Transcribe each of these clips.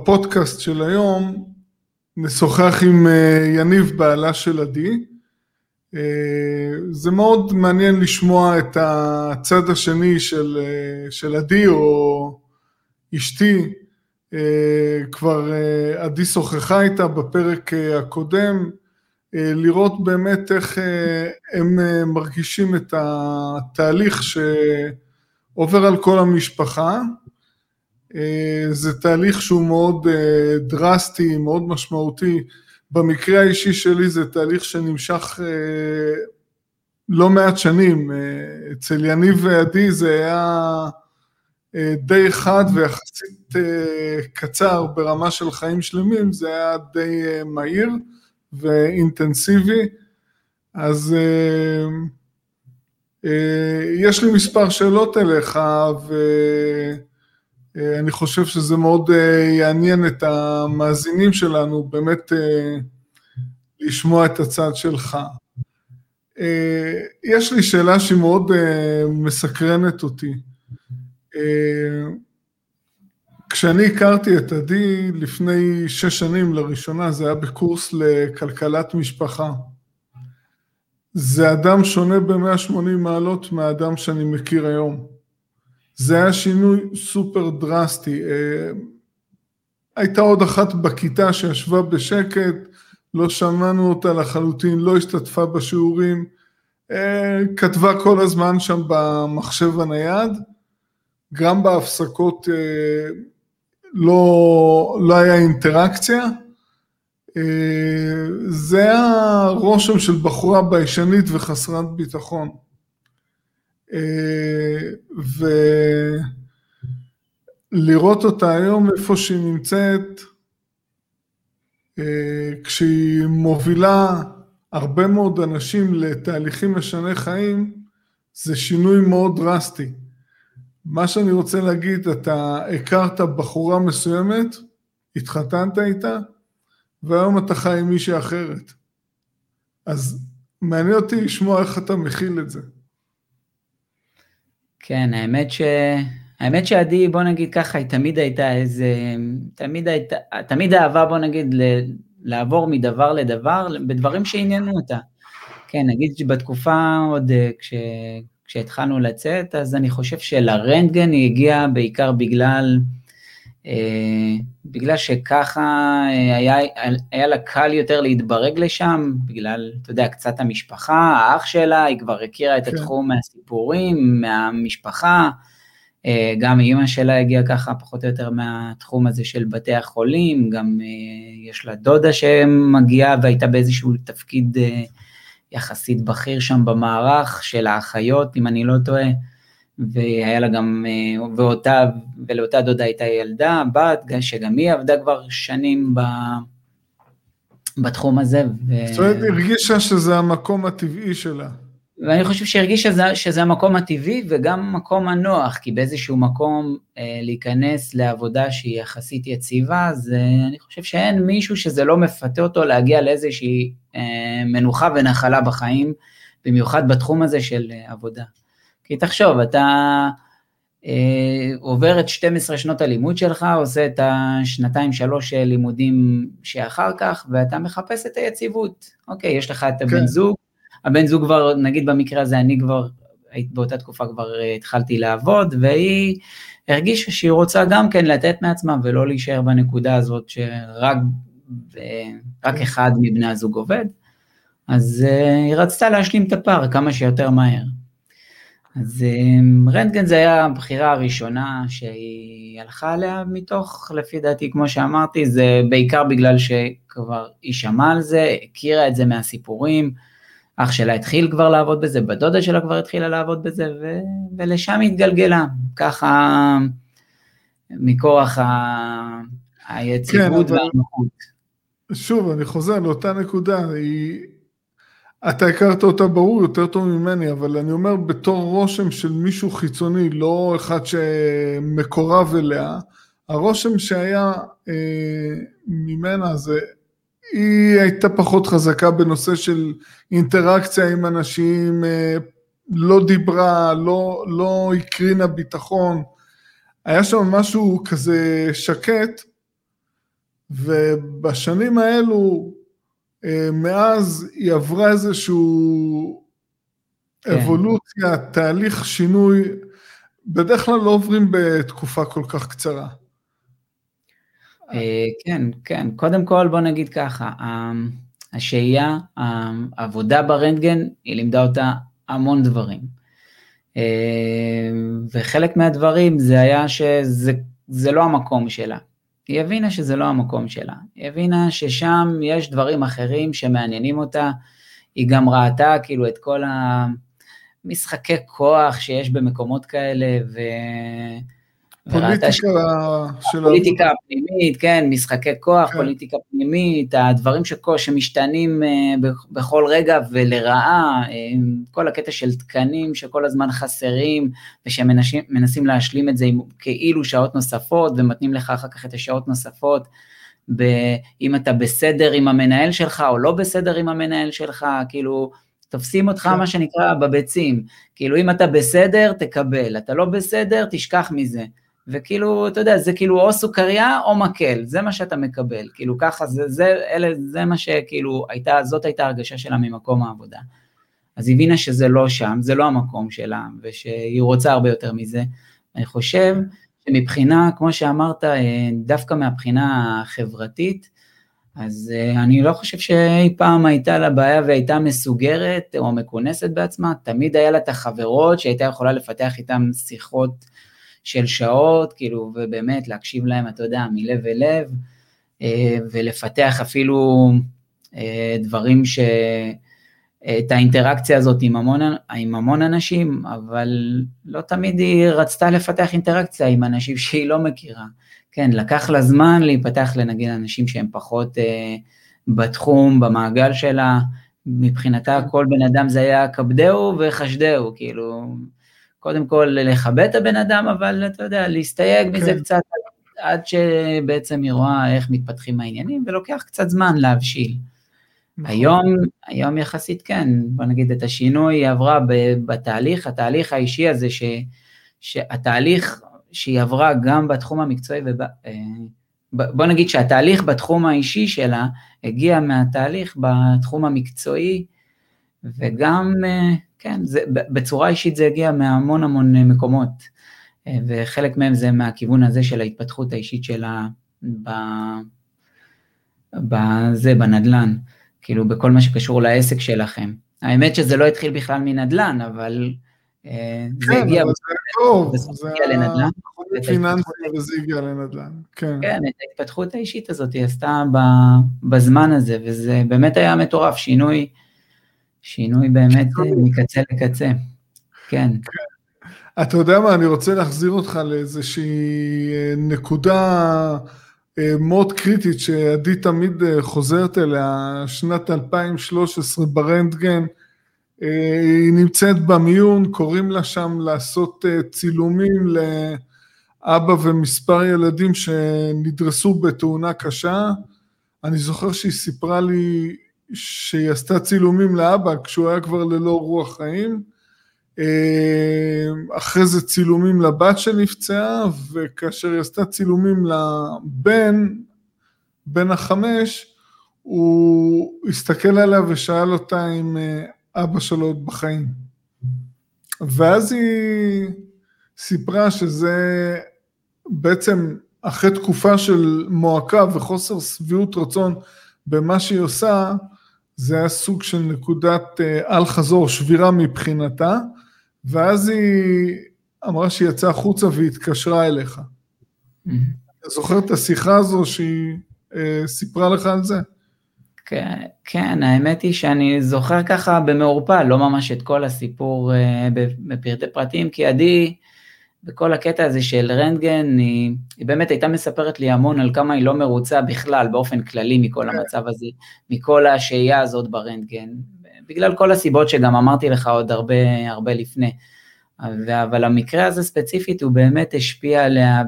בפודקאסט של היום נשוחח עם יניב בעלה של עדי. זה מאוד מעניין לשמוע את הצד השני של, של עדי או אשתי, כבר עדי שוחחה איתה בפרק הקודם, לראות באמת איך הם מרגישים את התהליך שעובר על כל המשפחה. זה תהליך שהוא מאוד דרסטי, מאוד משמעותי. במקרה האישי שלי זה תהליך שנמשך לא מעט שנים. אצל יניב ועדי זה היה די חד ויחסית קצר ברמה של חיים שלמים, זה היה די מהיר. ואינטנסיבי, אז יש לי מספר שאלות אליך, ואני חושב שזה מאוד יעניין את המאזינים שלנו, באמת לשמוע את הצד שלך. יש לי שאלה שהיא מאוד מסקרנת אותי. כשאני הכרתי את עדי לפני שש שנים לראשונה, זה היה בקורס לכלכלת משפחה. זה אדם שונה ב-180 מעלות מהאדם שאני מכיר היום. זה היה שינוי סופר דרסטי. הייתה עוד אחת בכיתה שישבה בשקט, לא שמענו אותה לחלוטין, לא השתתפה בשיעורים, כתבה כל הזמן שם במחשב הנייד, גם בהפסקות לא, לא היה אינטראקציה, זה היה רושם של בחורה ביישנית וחסרת ביטחון. ולראות אותה היום איפה שהיא נמצאת, כשהיא מובילה הרבה מאוד אנשים לתהליכים משני חיים, זה שינוי מאוד דרסטי. מה שאני רוצה להגיד, אתה הכרת בחורה מסוימת, התחתנת איתה, והיום אתה חי עם מישהי אחרת. אז מעניין אותי לשמוע איך אתה מכיל את זה. כן, האמת ש... האמת שעדי, בוא נגיד ככה, היא תמיד הייתה איזה, תמיד הייתה, תמיד אהבה, בוא נגיד, ל... לעבור מדבר לדבר, בדברים שעניינו אותה. כן, נגיד שבתקופה עוד, כש... כשהתחלנו לצאת, אז אני חושב שלרנטגן היא הגיעה בעיקר בגלל, אה, בגלל שככה אה, היה, היה לה קל יותר להתברג לשם, בגלל, אתה יודע, קצת המשפחה, האח שלה, היא כבר הכירה את כן. התחום מהסיפורים, מהמשפחה, אה, גם אימא שלה הגיעה ככה פחות או יותר מהתחום הזה של בתי החולים, גם אה, יש לה דודה שמגיעה והייתה באיזשהו תפקיד אה, יחסית בכיר שם במערך של האחיות, אם אני לא טועה, והיה לה גם, אה, ואותה, ולאותה דודה הייתה ילדה, בת, שגם היא עבדה כבר שנים ב, בתחום הזה. ו... זאת אומרת, הרגישה שזה המקום הטבעי שלה. ואני חושב שהרגיש שזה, שזה המקום הטבעי וגם המקום הנוח, כי באיזשהו מקום אה, להיכנס לעבודה שהיא יחסית יציבה, אז אה, אני חושב שאין מישהו שזה לא מפתה אותו להגיע לאיזושהי אה, מנוחה ונחלה בחיים, במיוחד בתחום הזה של אה, עבודה. כי תחשוב, אתה אה, עובר את 12 שנות הלימוד שלך, עושה את השנתיים שלוש לימודים שאחר כך, ואתה מחפש את היציבות. אוקיי, יש לך את הבן כן. זוג, הבן זוג כבר, נגיד במקרה הזה, אני כבר, באותה תקופה כבר uh, התחלתי לעבוד, והיא הרגישה שהיא רוצה גם כן לתת מעצמה ולא להישאר בנקודה הזאת שרק רק אחד מבני הזוג עובד, אז היא רצתה להשלים את הפער כמה שיותר מהר. אז um, רנטגן זה היה הבחירה הראשונה שהיא הלכה עליה מתוך, לפי דעתי, כמו שאמרתי, זה בעיקר בגלל שכבר היא שמעה על זה, הכירה את זה מהסיפורים, אח שלה התחיל כבר לעבוד בזה, בדודה שלה כבר התחילה לעבוד בזה, ו... ולשם היא התגלגלה, ככה מכורח ה... היציבות כן, והנוחות. שוב, אני חוזר לאותה נקודה, היא... אתה הכרת אותה ברור יותר טוב ממני, אבל אני אומר בתור רושם של מישהו חיצוני, לא אחד שמקורב אליה, הרושם שהיה אה, ממנה זה היא הייתה פחות חזקה בנושא של אינטראקציה עם אנשים, אה, לא דיברה, לא, לא הקרינה ביטחון, היה שם משהו כזה שקט, ובשנים האלו, מאז היא עברה איזשהו כן. אבולוציה, תהליך שינוי, בדרך כלל לא עוברים בתקופה כל כך קצרה. אה, כן, כן. קודם כל בוא נגיד ככה, השהייה, העבודה ברנטגן, היא לימדה אותה המון דברים. אה, וחלק מהדברים זה היה שזה לא המקום שלה. היא הבינה שזה לא המקום שלה. היא הבינה ששם יש דברים אחרים שמעניינים אותה. היא גם ראתה כאילו את כל המשחקי כוח שיש במקומות כאלה, ו... פוליטיקה של... פוליטיקה פנימית, כן, משחקי כוח, כן. פוליטיקה פנימית, הדברים שכל, שמשתנים אה, בכל רגע ולרעה, אה, כל הקטע של תקנים שכל הזמן חסרים, ושמנסים להשלים את זה עם כאילו שעות נוספות, ומתנים לך אחר כך את השעות נוספות, ב, אם אתה בסדר עם המנהל שלך או לא בסדר עם המנהל שלך, כאילו, תופסים אותך כן. מה שנקרא בביצים, כאילו אם אתה בסדר תקבל, אתה לא בסדר תשכח מזה. וכאילו, אתה יודע, זה כאילו או סוכריה או מקל, זה מה שאתה מקבל, כאילו ככה, זה, זה, אלה, זה מה שכאילו הייתה, זאת הייתה הרגשה שלה ממקום העבודה. אז היא הבינה שזה לא שם, זה לא המקום שלה, ושהיא רוצה הרבה יותר מזה. אני חושב שמבחינה, כמו שאמרת, אה, דווקא מהבחינה החברתית, אז אה, אני לא חושב שאי פעם הייתה לה בעיה והייתה מסוגרת או מכונסת בעצמה, תמיד היה לה את החברות שהייתה יכולה לפתח איתן שיחות של שעות, כאילו, ובאמת להקשיב להם, אתה יודע, מלב אל לב, אה, ולפתח אפילו אה, דברים ש... את האינטראקציה הזאת עם המון, עם המון אנשים, אבל לא תמיד היא רצתה לפתח אינטראקציה עם אנשים שהיא לא מכירה. כן, לקח לה זמן להיפתח לנגיד אנשים שהם פחות אה, בתחום, במעגל שלה, מבחינתה כל בן אדם זה היה כבדהו וחשדהו, כאילו, קודם כל לכבד את הבן אדם, אבל אתה יודע, להסתייג כן. מזה קצת עד שבעצם היא רואה איך מתפתחים העניינים, ולוקח קצת זמן להבשיל. נכון. היום, היום יחסית כן, בוא נגיד את השינוי היא עברה בתהליך, התהליך האישי הזה, ש, שהתהליך שהיא עברה גם בתחום המקצועי, ובא, אה, בוא נגיד שהתהליך בתחום האישי שלה הגיע מהתהליך בתחום המקצועי, וגם אה, כן, זה, בצורה אישית זה הגיע מהמון המון מקומות, אה, וחלק מהם זה מהכיוון הזה של ההתפתחות האישית שלה בזה, בנדלן, כאילו בכל מה שקשור לעסק שלכם. האמת שזה לא התחיל בכלל מנדל"ן, אבל אה, זה כן, הגיע... זה הגיע לנדל"ן. וזה הגיע לנדל"ן, כן. כן, את ההתפתחות האישית הזאת היא עשתה בזמן הזה, וזה באמת היה מטורף, שינוי שינוי באמת אה, מקצה לקצה, כן. כן. אתה יודע מה, אני רוצה להחזיר אותך לאיזושהי אה, נקודה אה, מאוד קריטית שעדי תמיד חוזרת אליה, שנת 2013 ברנטגן, היא נמצאת במיון, קוראים לה שם לעשות צילומים לאבא ומספר ילדים שנדרסו בתאונה קשה. אני זוכר שהיא סיפרה לי שהיא עשתה צילומים לאבא כשהוא היה כבר ללא רוח חיים, אה, אחרי זה צילומים לבת שנפצעה, וכאשר היא עשתה צילומים לבן, בן החמש, הוא הסתכל עליה ושאל אותה אם אה, אבא שלו עוד בחיים. ואז היא סיפרה שזה בעצם אחרי תקופה של מועקה וחוסר שביעות רצון במה שהיא עושה, זה היה סוג של נקודת אה, אל-חזור, שבירה מבחינתה, ואז היא אמרה שהיא יצאה החוצה והתקשרה אליך. Mm-hmm. אתה זוכר את השיחה הזו שהיא אה, סיפרה לך על זה? כן, כן, האמת היא שאני זוכר ככה במעורפל, לא ממש את כל הסיפור אה, בפרטי פרטים, כי עדי, בכל הקטע הזה של רנטגן, היא, היא באמת הייתה מספרת לי המון על כמה היא לא מרוצה בכלל, באופן כללי, מכל כן. המצב הזה, מכל השהייה הזאת ברנטגן, בגלל כל הסיבות שגם אמרתי לך עוד הרבה, הרבה לפני. אבל המקרה הזה ספציפית, הוא באמת השפיע עליה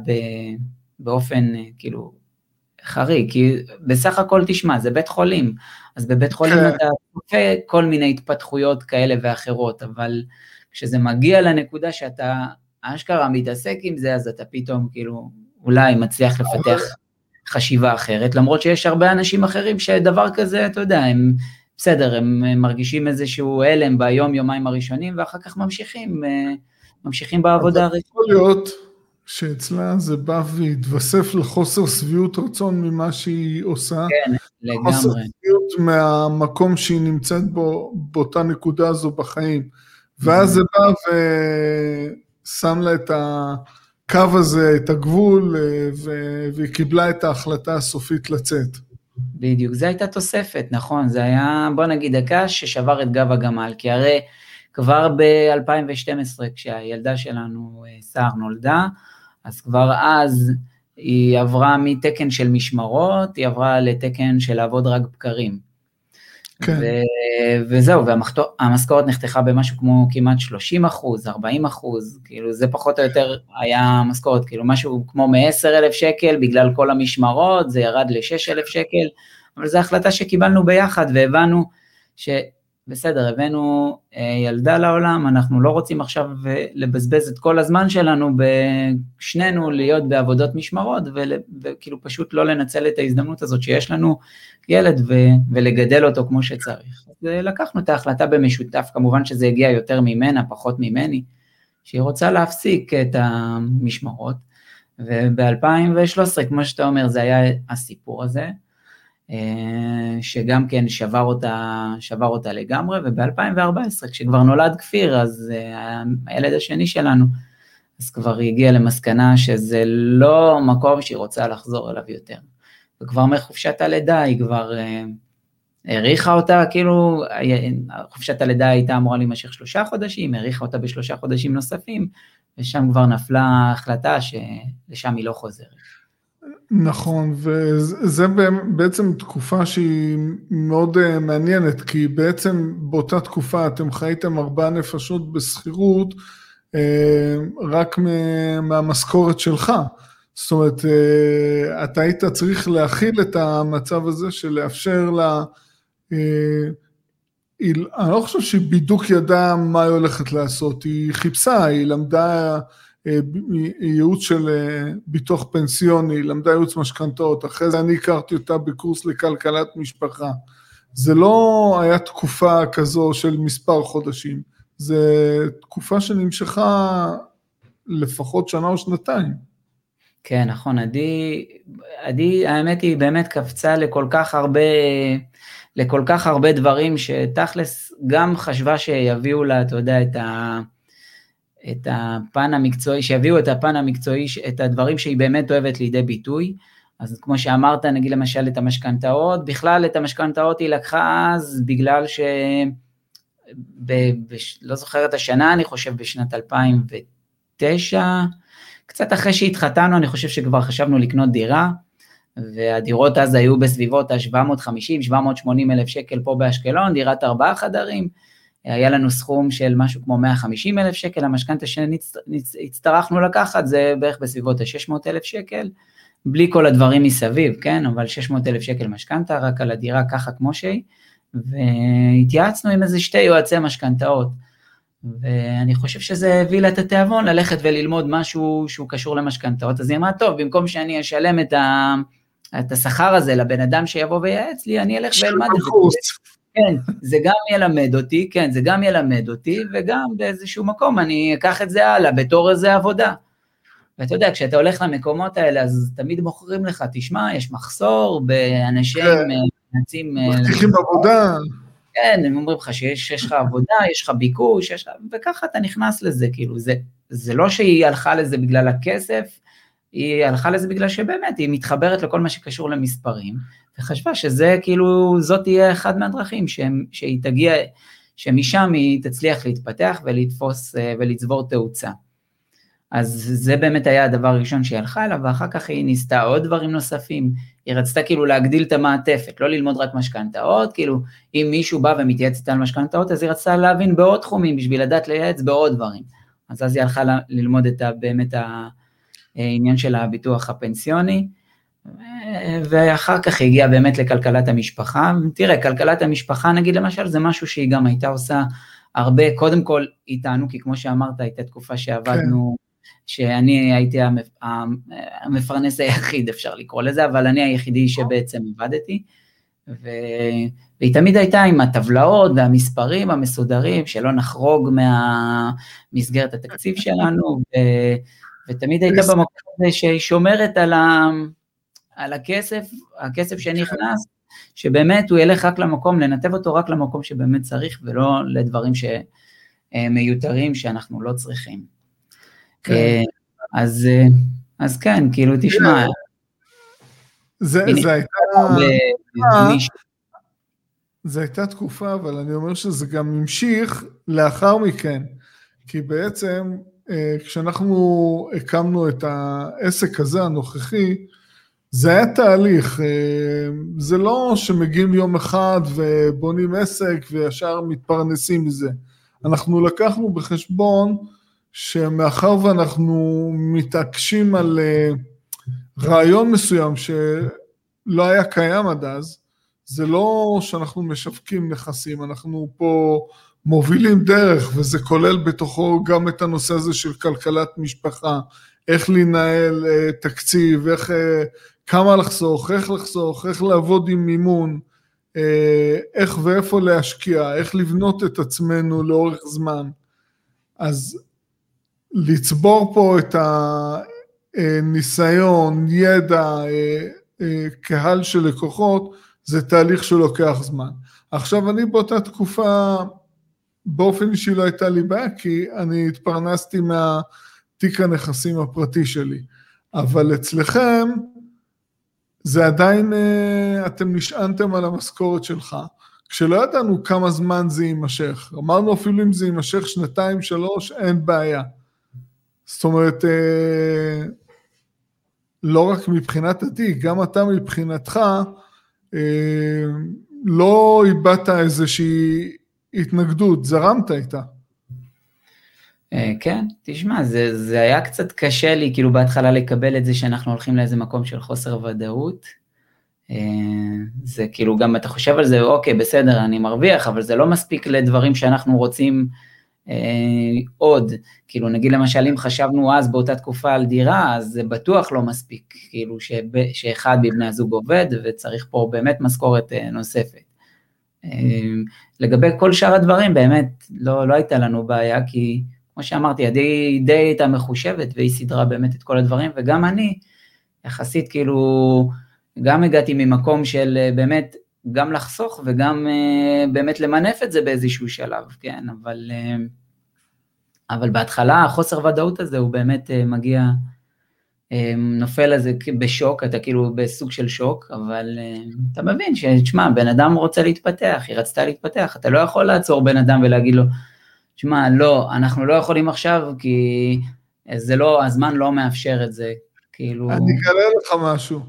באופן, כאילו, חריג, כי בסך הכל, תשמע, זה בית חולים, אז בבית חולים כן. אתה צופה כל מיני התפתחויות כאלה ואחרות, אבל כשזה מגיע לנקודה שאתה אשכרה מתעסק עם זה, אז אתה פתאום כאילו אולי מצליח לפתח חשיבה אחרת, למרות שיש הרבה אנשים אחרים שדבר כזה, אתה יודע, הם בסדר, הם, מרגישים איזשהו הלם ביום, יומיים הראשונים, ואחר כך ממשיכים, אה, ממשיכים בעבודה הרצויה. יכול להיות שאצלה זה בא והתווסף לחוסר שביעות רצון ממה שהיא עושה. כן, לגמרי. חוסר שביעות מהמקום שהיא נמצאת בו, באותה נקודה הזו בחיים. ואז זה בא ושם לה את הקו הזה, את הגבול, אה, והיא קיבלה את ההחלטה הסופית לצאת. בדיוק, זו הייתה תוספת, נכון, זה היה, בוא נגיד, הקש ששבר את גב הגמל, כי הרי כבר ב-2012, כשהילדה שלנו, אה, סער, נולדה, אז כבר אז היא עברה מתקן של משמרות, היא עברה לתקן של לעבוד רק בקרים. כן. ו- וזהו, והמשכורת נחתכה במשהו כמו כמעט 30 אחוז, 40 אחוז, כאילו זה פחות או יותר היה המשכורת, כאילו משהו כמו מ-10 אלף שקל בגלל כל המשמרות, זה ירד ל-6 אלף שקל, אבל זו החלטה שקיבלנו ביחד והבנו ש... בסדר, הבאנו אה, ילדה לעולם, אנחנו לא רוצים עכשיו אה, לבזבז את כל הזמן שלנו, בשנינו להיות בעבודות משמרות, וכאילו פשוט לא לנצל את ההזדמנות הזאת שיש לנו ילד ו- ולגדל אותו כמו שצריך. אז אה, לקחנו את ההחלטה במשותף, כמובן שזה הגיע יותר ממנה, פחות ממני, שהיא רוצה להפסיק את המשמרות, וב-2013, כמו שאתה אומר, זה היה הסיפור הזה. אה, שגם כן שבר אותה, שבר אותה לגמרי, וב-2014, כשכבר נולד כפיר, אז אה, הילד השני שלנו, אז כבר היא הגיעה למסקנה שזה לא מקום שהיא רוצה לחזור אליו יותר. וכבר מחופשת הלידה היא כבר אה, האריכה אותה, כאילו, חופשת הלידה הייתה אמורה להימשך שלושה חודשים, האריכה אותה בשלושה חודשים נוספים, ושם כבר נפלה החלטה שלשם היא לא חוזרת. נכון, וזה בעצם תקופה שהיא מאוד אה, מעניינת, כי בעצם באותה תקופה אתם חייתם ארבעה נפשות בשכירות אה, רק מהמשכורת שלך. זאת אומרת, אה, אתה היית צריך להכיל את המצב הזה של לאפשר לה... אני לא חושב שהיא בדיוק ידעה מה היא הולכת לעשות, היא חיפשה, היא למדה ייעוץ של אה, ביטוח פנסיוני, למדה ייעוץ משכנתאות, אחרי זה אני הכרתי אותה בקורס לכלכלת משפחה. זה לא היה תקופה כזו של מספר חודשים, זה תקופה שנמשכה לפחות שנה או שנתיים. כן, נכון, עדי, עדי, האמת היא באמת קפצה לכל כך הרבה, לכל כך הרבה דברים שתכלס גם חשבה שיביאו לה, אתה יודע, את ה... את הפן המקצועי, שיביאו את הפן המקצועי, את הדברים שהיא באמת אוהבת לידי ביטוי. אז כמו שאמרת, נגיד למשל את המשכנתאות, בכלל את המשכנתאות היא לקחה אז בגלל ש... ב, ב, לא זוכר את השנה, אני חושב בשנת 2009, קצת אחרי שהתחתנו, אני חושב שכבר חשבנו לקנות דירה, והדירות אז היו בסביבות ה-750-780 אלף שקל פה באשקלון, דירת ארבעה חדרים, היה לנו סכום של משהו כמו 150 אלף שקל, המשכנתה שהצטרכנו לקחת זה בערך בסביבות ה-600 אלף שקל, בלי כל הדברים מסביב, כן, אבל 600 אלף שקל משכנתה, רק על הדירה ככה כמו שהיא, והתייעצנו עם איזה שתי יועצי משכנתאות, ואני חושב שזה הביא לה את התיאבון ללכת וללמוד משהו שהוא קשור למשכנתאות, אז היא אמרה, טוב, במקום שאני אשלם את, ה... את השכר הזה לבן אדם שיבוא וייעץ לי, אני אלך ואלמד את זה. כן, זה גם ילמד אותי, כן, זה גם ילמד אותי, וגם באיזשהו מקום אני אקח את זה הלאה בתור איזה עבודה. ואתה יודע, כשאתה הולך למקומות האלה, אז תמיד מוכרים לך, תשמע, יש מחסור באנשים, מנסים... כן. אה, מבטיחים עבודה. כן, הם אומרים לך שיש יש לך עבודה, יש לך ביקוש, יש. וככה אתה נכנס לזה, כאילו, זה, זה לא שהיא הלכה לזה בגלל הכסף, היא הלכה לזה בגלל שבאמת היא מתחברת לכל מה שקשור למספרים, וחשבה שזה כאילו, זאת תהיה אחד מהדרכים שהם, שהיא תגיע, שמשם היא תצליח להתפתח ולתפוס אה, ולצבור תאוצה. אז זה באמת היה הדבר הראשון שהיא הלכה אליו, ואחר כך היא ניסתה עוד דברים נוספים. היא רצתה כאילו להגדיל את המעטפת, לא ללמוד רק משכנתאות, כאילו אם מישהו בא ומתייעץ איתה על משכנתאות, אז היא רצתה להבין בעוד תחומים בשביל לדעת לייעץ בעוד דברים. אז אז היא הלכה ללמוד את ה, באמת העניין של הביטוח הפנסיוני. ואחר כך הגיעה באמת לכלכלת המשפחה. תראה, כלכלת המשפחה נגיד למשל, זה משהו שהיא גם הייתה עושה הרבה, קודם כל איתנו, כי כמו שאמרת, הייתה תקופה שעבדנו שאני הייתי המפרנס היחיד, אפשר לקרוא לזה, אבל אני היחידי שבעצם עבדתי. ו... והיא תמיד הייתה עם הטבלאות והמספרים המסודרים, שלא נחרוג מהמסגרת התקציב שלנו, ו... ותמיד הייתה במקום הזה שהיא שומרת על, ה... על הכסף, הכסף שנכנס, שבאמת הוא ילך רק למקום, לנתב אותו רק למקום שבאמת צריך, ולא לדברים שמיותרים שאנחנו לא צריכים. כן. אה, אז, אה, אז כן, כאילו, תשמע. זה, זה הייתה... זה הייתה תקופה, אבל אני אומר שזה גם המשיך לאחר מכן, כי בעצם אה, כשאנחנו הקמנו את העסק הזה הנוכחי, זה היה תהליך, זה לא שמגיעים יום אחד ובונים עסק וישר מתפרנסים מזה. אנחנו לקחנו בחשבון שמאחר ואנחנו מתעקשים על אה, רעיון מסוים שלא היה קיים עד אז, זה לא שאנחנו משווקים נכסים, אנחנו פה מובילים דרך, וזה כולל בתוכו גם את הנושא הזה של כלכלת משפחה, איך לנהל uh, תקציב, איך, uh, כמה לחסוך, איך לחסוך, איך לעבוד עם מימון, uh, איך ואיפה להשקיע, איך לבנות את עצמנו לאורך זמן. אז לצבור פה את הניסיון, ידע, קהל של לקוחות, זה תהליך שלוקח זמן. עכשיו אני באותה תקופה, באופן אישי לא הייתה לי בעיה, כי אני התפרנסתי מהתיק הנכסים הפרטי שלי. אבל אצלכם, זה עדיין, אתם נשענתם על המשכורת שלך. כשלא ידענו כמה זמן זה יימשך, אמרנו אפילו אם זה יימשך שנתיים, שלוש, אין בעיה. זאת אומרת, אה, לא רק מבחינת התיק, גם אתה מבחינתך, אה, לא איבדת איזושהי התנגדות, זרמת איתה. אה, כן, תשמע, זה, זה היה קצת קשה לי, כאילו בהתחלה לקבל את זה שאנחנו הולכים לאיזה מקום של חוסר ודאות. זה כאילו גם אתה חושב על זה, אוקיי, בסדר, אני מרוויח, אבל זה לא מספיק לדברים שאנחנו רוצים אה, עוד, כאילו נגיד למשל אם חשבנו אז באותה תקופה על דירה, אז זה בטוח לא מספיק, כאילו שב, שאחד מבני הזוג עובד וצריך פה באמת משכורת אה, נוספת. אה, לגבי כל שאר הדברים באמת לא, לא הייתה לנו בעיה, כי כמו שאמרתי, ידי די הייתה מחושבת והיא סידרה באמת את כל הדברים, וגם אני יחסית כאילו, גם הגעתי ממקום של אה, באמת גם לחסוך וגם uh, באמת למנף את זה באיזשהו שלב, כן, אבל, uh, אבל בהתחלה החוסר ודאות הזה הוא באמת uh, מגיע, uh, נופל לזה בשוק, אתה כאילו בסוג של שוק, אבל uh, אתה מבין שתשמע, בן אדם רוצה להתפתח, היא רצתה להתפתח, אתה לא יכול לעצור בן אדם ולהגיד לו, תשמע, לא, אנחנו לא יכולים עכשיו כי זה לא, הזמן לא מאפשר את זה, כאילו... אני אגלה לך משהו.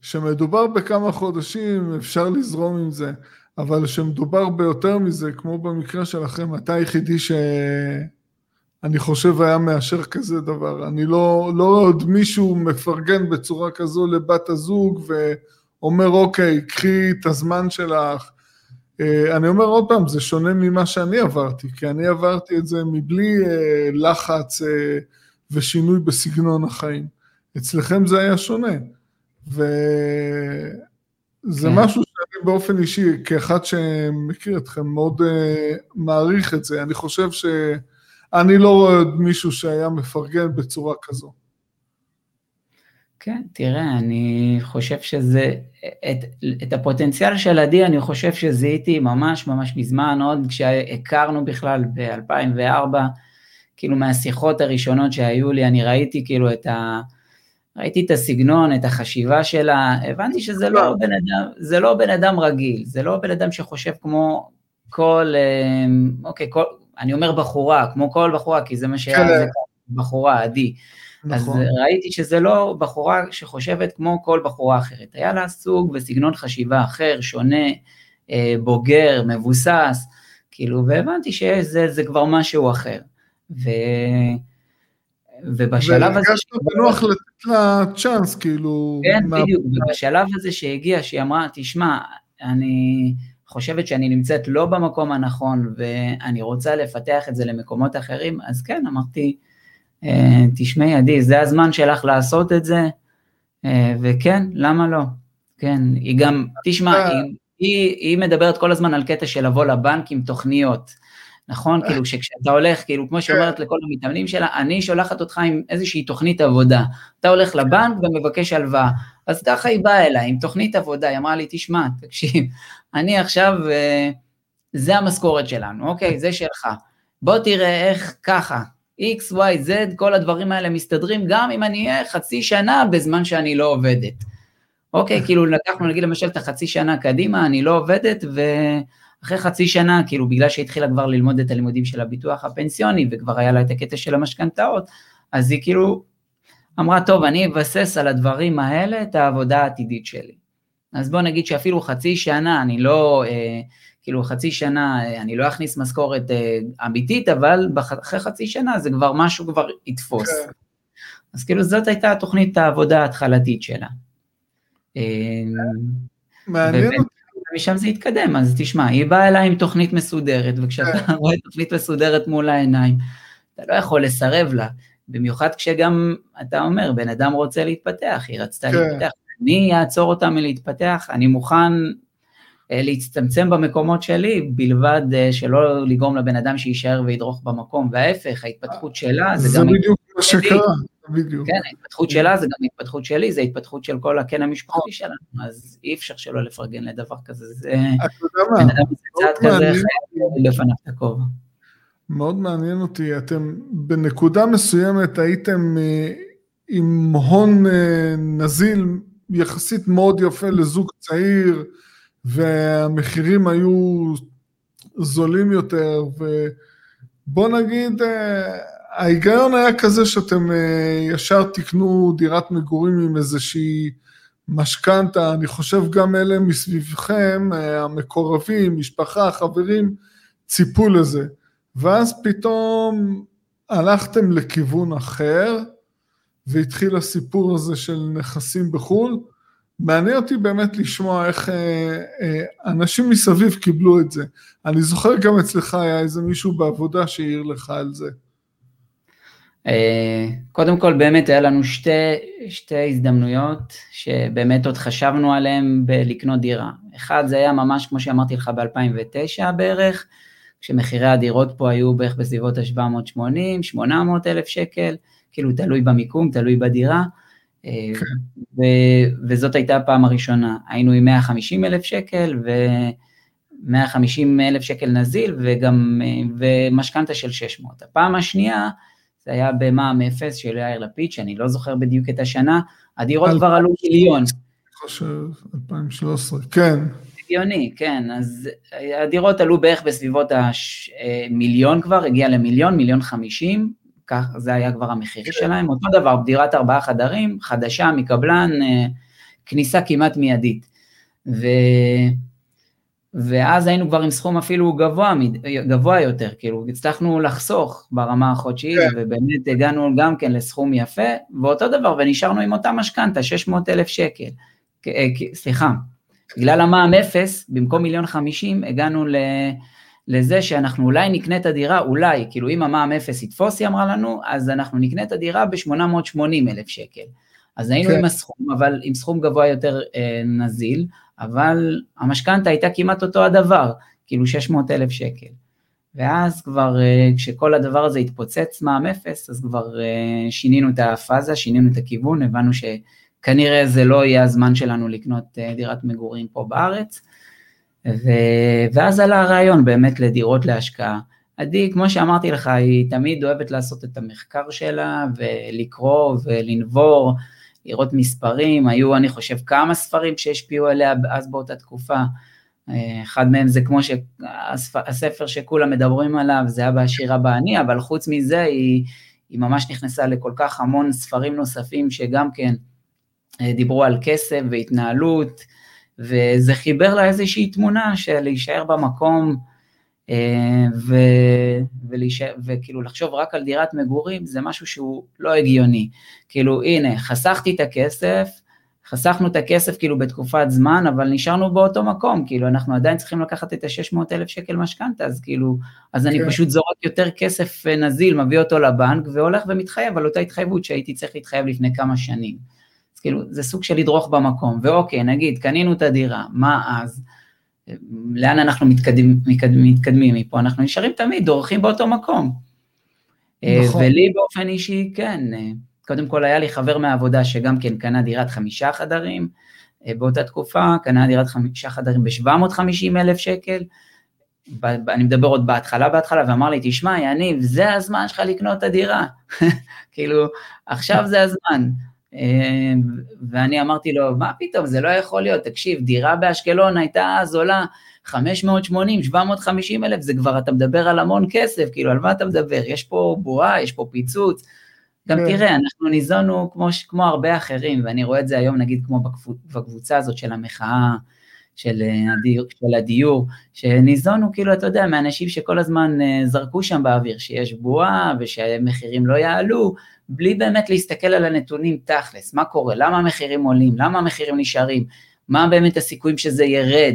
שמדובר בכמה חודשים, אפשר לזרום עם זה, אבל שמדובר ביותר מזה, כמו במקרה שלכם, אתה היחידי שאני חושב היה מאשר כזה דבר. אני לא, לא עוד מישהו מפרגן בצורה כזו לבת הזוג ואומר, אוקיי, קחי את הזמן שלך. אה, אני אומר עוד פעם, זה שונה ממה שאני עברתי, כי אני עברתי את זה מבלי אה, לחץ אה, ושינוי בסגנון החיים. אצלכם זה היה שונה. וזה כן. משהו שאני באופן אישי, כאחד שמכיר אתכם, מאוד מעריך את זה. אני חושב שאני לא רואה עוד מישהו שהיה מפרגן בצורה כזו. כן, תראה, אני חושב שזה, את, את הפוטנציאל של עדי, אני חושב שזיהיתי ממש ממש מזמן, עוד כשהכרנו בכלל ב-2004, כאילו מהשיחות הראשונות שהיו לי, אני ראיתי כאילו את ה... ראיתי את הסגנון, את החשיבה שלה, הבנתי שזה לא בן אדם, זה לא בן אדם רגיל, זה לא בן אדם שחושב כמו כל, אמ, אוקיי, כל, אני אומר בחורה, כמו כל בחורה, כי זה מה שהיה, כן. בחורה, עדי. נכון. אז ראיתי שזה לא בחורה שחושבת כמו כל בחורה אחרת. היה לה סוג וסגנון חשיבה אחר, שונה, אה, בוגר, מבוסס, כאילו, והבנתי שזה כבר משהו אחר. ו... ובשלב הזה... והרגשת בנוח לתת לה צ'אנס, כאילו... כן, מה... בדיוק, ובשלב הזה שהגיעה, שהיא אמרה, תשמע, אני חושבת שאני נמצאת לא במקום הנכון, ואני רוצה לפתח את זה למקומות אחרים, אז כן, אמרתי, תשמעי, עדי, זה הזמן שלך לעשות את זה, וכן, למה לא? כן, היא גם, תשמע, היא, היא, היא מדברת כל הזמן על קטע של לבוא לבנק עם תוכניות. נכון? כאילו שכשאתה הולך, כאילו כמו שאומרת כן. לכל המתאמנים שלה, אני שולחת אותך עם איזושהי תוכנית עבודה. אתה הולך לבנק ומבקש הלוואה. אז ככה היא באה אליי עם תוכנית עבודה, היא אמרה לי, תשמע, תקשיב, אני עכשיו, אה, זה המשכורת שלנו, אוקיי, זה שלך. בוא תראה איך ככה, X, Y, Z, כל הדברים האלה מסתדרים גם אם אני אהיה חצי שנה בזמן שאני לא עובדת. אוקיי, כאילו לקחנו נגיד למשל את החצי שנה קדימה, אני לא עובדת, ו... אחרי חצי שנה, כאילו בגלל שהתחילה כבר ללמוד את הלימודים של הביטוח הפנסיוני וכבר היה לה את הקטע של המשכנתאות, אז היא כאילו אמרה, טוב, אני אבסס על הדברים האלה את העבודה העתידית שלי. אז בוא נגיד שאפילו חצי שנה אני לא, אה, כאילו חצי שנה אה, אני לא אכניס משכורת אה, אמיתית, אבל אחרי חצי שנה זה כבר משהו כבר יתפוס. כן. אז כאילו זאת הייתה תוכנית העבודה ההתחלתית שלה. אה, מעניין אותי ומשם זה יתקדם, אז תשמע, היא באה אליי עם תוכנית מסודרת, וכשאתה כן. רואה תוכנית מסודרת מול העיניים, אתה לא יכול לסרב לה, במיוחד כשגם, אתה אומר, בן אדם רוצה להתפתח, היא רצתה כן. להתפתח, אני אעצור אותה מלהתפתח, אני מוכן להצטמצם במקומות שלי, בלבד אה, שלא לגרום לבן אדם שיישאר וידרוך במקום, וההפך, ההתפתחות שלה זה, זה גם... זה בדיוק מה שקרה. בדיוק. כן, ההתפתחות שלה זה גם התפתחות שלי, זה התפתחות של כל הקן המשפחתי שלנו, אז אי אפשר שלא לפרגן לדבר כזה, זה... בן אדם צעד כזה חייב לפניו את הכובע. מאוד מעניין אותי, אתם בנקודה מסוימת הייתם אה, עם הון אה, נזיל יחסית מאוד יפה לזוג צעיר, והמחירים היו זולים יותר, ובוא נגיד, אה, ההיגיון היה כזה שאתם אה, ישר תקנו דירת מגורים עם איזושהי משכנתה, אני חושב גם אלה מסביבכם, אה, המקורבים, משפחה, חברים, ציפו לזה. ואז פתאום הלכתם לכיוון אחר, והתחיל הסיפור הזה של נכסים בחו"ל. מעניין אותי באמת לשמוע איך אה, אה, אנשים מסביב קיבלו את זה. אני זוכר גם אצלך היה איזה מישהו בעבודה שהעיר לך על זה. אה, קודם כל באמת היה לנו שתי, שתי הזדמנויות שבאמת עוד חשבנו עליהן בלקנות דירה. אחד זה היה ממש כמו שאמרתי לך ב-2009 בערך, כשמחירי הדירות פה היו בערך בסביבות ה-780, 800 אלף שקל, כאילו תלוי במיקום, תלוי בדירה. ו- וזאת הייתה הפעם הראשונה. היינו עם 150 אלף שקל ו... 150 אלף שקל נזיל וגם, אה, ומשכנתה של 600. הפעם השנייה, זה היה במע"מ אפס של יאיר לפיד, שאני לא זוכר בדיוק את השנה, הדירות כבר עלו מיליון. אני חושב, 2013, כן. הגיוני, כן, אז הדירות עלו בערך בסביבות המיליון כבר, הגיע למיליון, מיליון חמישים, כך זה היה כבר המחיר כן. שלהם, אותו דבר, דירת ארבעה חדרים, חדשה מקבלן, אה, כניסה כמעט מיידית. ו... ואז היינו כבר עם סכום אפילו גבוה, גבוה יותר, כאילו הצלחנו לחסוך ברמה החודשית, כן. ובאמת הגענו גם כן לסכום יפה, ואותו דבר, ונשארנו עם אותה משכנתה, 600 אלף שקל. אה, סליחה, בגלל המע"מ אפס, במקום מיליון חמישים, הגענו ל... לזה שאנחנו אולי נקנה את הדירה, אולי, כאילו אם המע"מ אפס יתפוס, היא אמרה לנו, אז אנחנו נקנה את הדירה ב-880 אלף שקל. אז היינו כן. עם הסכום, אבל עם סכום גבוה יותר אה, נזיל, אבל המשכנתה הייתה כמעט אותו הדבר, כאילו 600 אלף שקל. ואז כבר אה, כשכל הדבר הזה התפוצץ מע"מ אפס, אז כבר אה, שינינו את הפאזה, שינינו את הכיוון, הבנו שכנראה זה לא יהיה הזמן שלנו לקנות אה, דירת מגורים פה בארץ. ו... ואז עלה הרעיון באמת לדירות להשקעה. עדי, כמו שאמרתי לך, היא תמיד אוהבת לעשות את המחקר שלה ולקרוא ולנבור. לראות מספרים, היו אני חושב כמה ספרים שהשפיעו עליה אז באותה תקופה, אחד מהם זה כמו שהספר שכולם מדברים עליו, זה היה בעשירה בעני, אבל חוץ מזה היא, היא ממש נכנסה לכל כך המון ספרים נוספים שגם כן אה, דיברו על כסף והתנהלות, וזה חיבר לה איזושהי תמונה של להישאר במקום, אה, ו, ולהישאר, וכאילו לחשוב רק על דירת מגורים זה משהו שהוא לא הגיוני. כאילו הנה, חסכתי את הכסף, חסכנו את הכסף כאילו בתקופת זמן, אבל נשארנו באותו מקום, כאילו אנחנו עדיין צריכים לקחת את ה-600 אלף שקל משכנתה, אז כאילו, אז כן. אני פשוט זורק יותר כסף אה, נזיל, מביא אותו לבנק, והולך ומתחייב על אותה התחייבות שהייתי צריך להתחייב לפני כמה שנים. אז כאילו, זה סוג של לדרוך במקום, ואוקיי, נגיד, קנינו את הדירה, מה אז? לאן אנחנו מתקדמים, מתקדמים, מתקדמים מפה? אנחנו נשארים תמיד, דורכים באותו מקום. אה, נכון. ולי באופן אישי, כן, אה, קודם כל היה לי חבר מהעבודה שגם כן קנה דירת חמישה חדרים אה, באותה תקופה, קנה דירת חמישה חדרים ב-750 אלף שקל, אני מדבר עוד בהתחלה בהתחלה, ואמר לי, תשמע, יניב, זה הזמן שלך לקנות את הדירה. כאילו, עכשיו זה הזמן. ואני אמרתי לו, מה פתאום, זה לא יכול להיות, תקשיב, דירה באשקלון הייתה אז עולה 580, 750 אלף, זה כבר, אתה מדבר על המון כסף, כאילו, על מה אתה מדבר? יש פה בועה, יש פה פיצוץ. גם כן. תראה, אנחנו ניזונו כמו, כמו הרבה אחרים, ואני רואה את זה היום, נגיד, כמו בקבוצה הזאת של המחאה, של אה, הדיור, של הדיור, שניזונו, כאילו, אתה יודע, מאנשים שכל הזמן אה, זרקו שם באוויר, שיש בועה ושהמחירים לא יעלו, בלי באמת להסתכל על הנתונים תכלס, מה קורה, למה המחירים עולים, למה המחירים נשארים, מה באמת הסיכויים שזה ירד.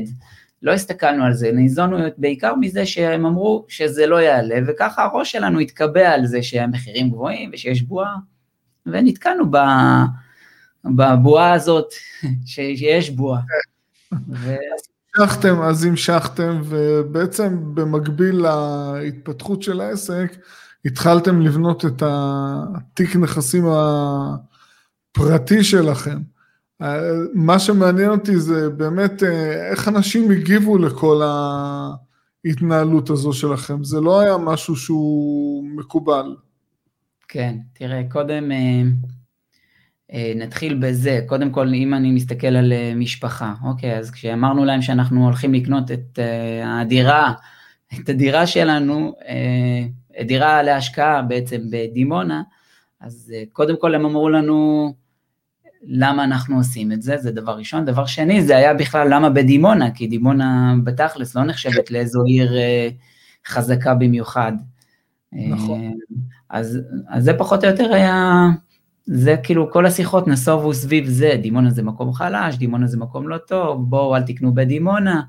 לא הסתכלנו על זה, ניזונו בעיקר מזה שהם אמרו שזה לא יעלה, וככה הראש שלנו התקבע על זה שהמחירים גבוהים ושיש בועה, ונתקענו בבועה הזאת, שיש בועה. המשכתם, אז המשכתם, ובעצם במקביל להתפתחות של העסק, התחלתם לבנות את התיק נכסים הפרטי שלכם. מה שמעניין אותי זה באמת אה, איך אנשים הגיבו לכל ההתנהלות הזו שלכם. זה לא היה משהו שהוא מקובל. כן, תראה, קודם אה, אה, נתחיל בזה. קודם כל, אם אני מסתכל על משפחה, אוקיי, אז כשאמרנו להם שאנחנו הולכים לקנות את הדירה, את הדירה שלנו, דירה להשקעה בעצם בדימונה, אז קודם כל הם אמרו לנו, למה אנחנו עושים את זה, זה דבר ראשון. דבר שני, זה היה בכלל למה בדימונה, כי דימונה בתכלס לא נחשבת לאיזו עיר אה, חזקה במיוחד. נכון. אה, אז, אז זה פחות או יותר היה, זה כאילו כל השיחות נסובו סביב זה, דימונה זה מקום חלש, דימונה זה מקום לא טוב, בואו אל תקנו בדימונה.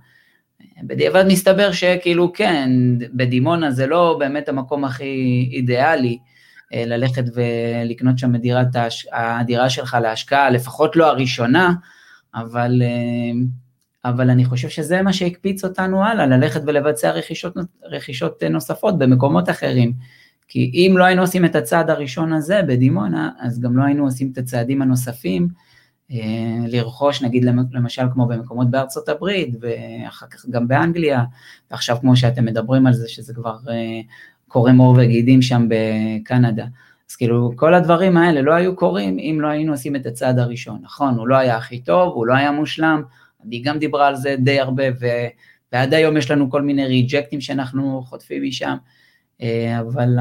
בדיעבד מסתבר שכאילו כן, בדימונה זה לא באמת המקום הכי אידיאלי, אה, ללכת ולקנות שם דירת, הדירה שלך להשקעה, לפחות לא הראשונה, אבל, אה, אבל אני חושב שזה מה שהקפיץ אותנו הלאה, ללכת ולבצע רכישות, רכישות נוספות במקומות אחרים. כי אם לא היינו עושים את הצעד הראשון הזה בדימונה, אז גם לא היינו עושים את הצעדים הנוספים, לרכוש נגיד למשל כמו במקומות בארצות הברית ואחר כך גם באנגליה, ועכשיו כמו שאתם מדברים על זה שזה כבר קורם עור וגידים שם בקנדה. אז כאילו כל הדברים האלה לא היו קורים אם לא היינו עושים את הצעד הראשון, נכון, הוא לא היה הכי טוב, הוא לא היה מושלם, עדי גם דיברה על זה די הרבה, ו... ועד היום יש לנו כל מיני ריג'קטים שאנחנו חוטפים משם, אה, אבל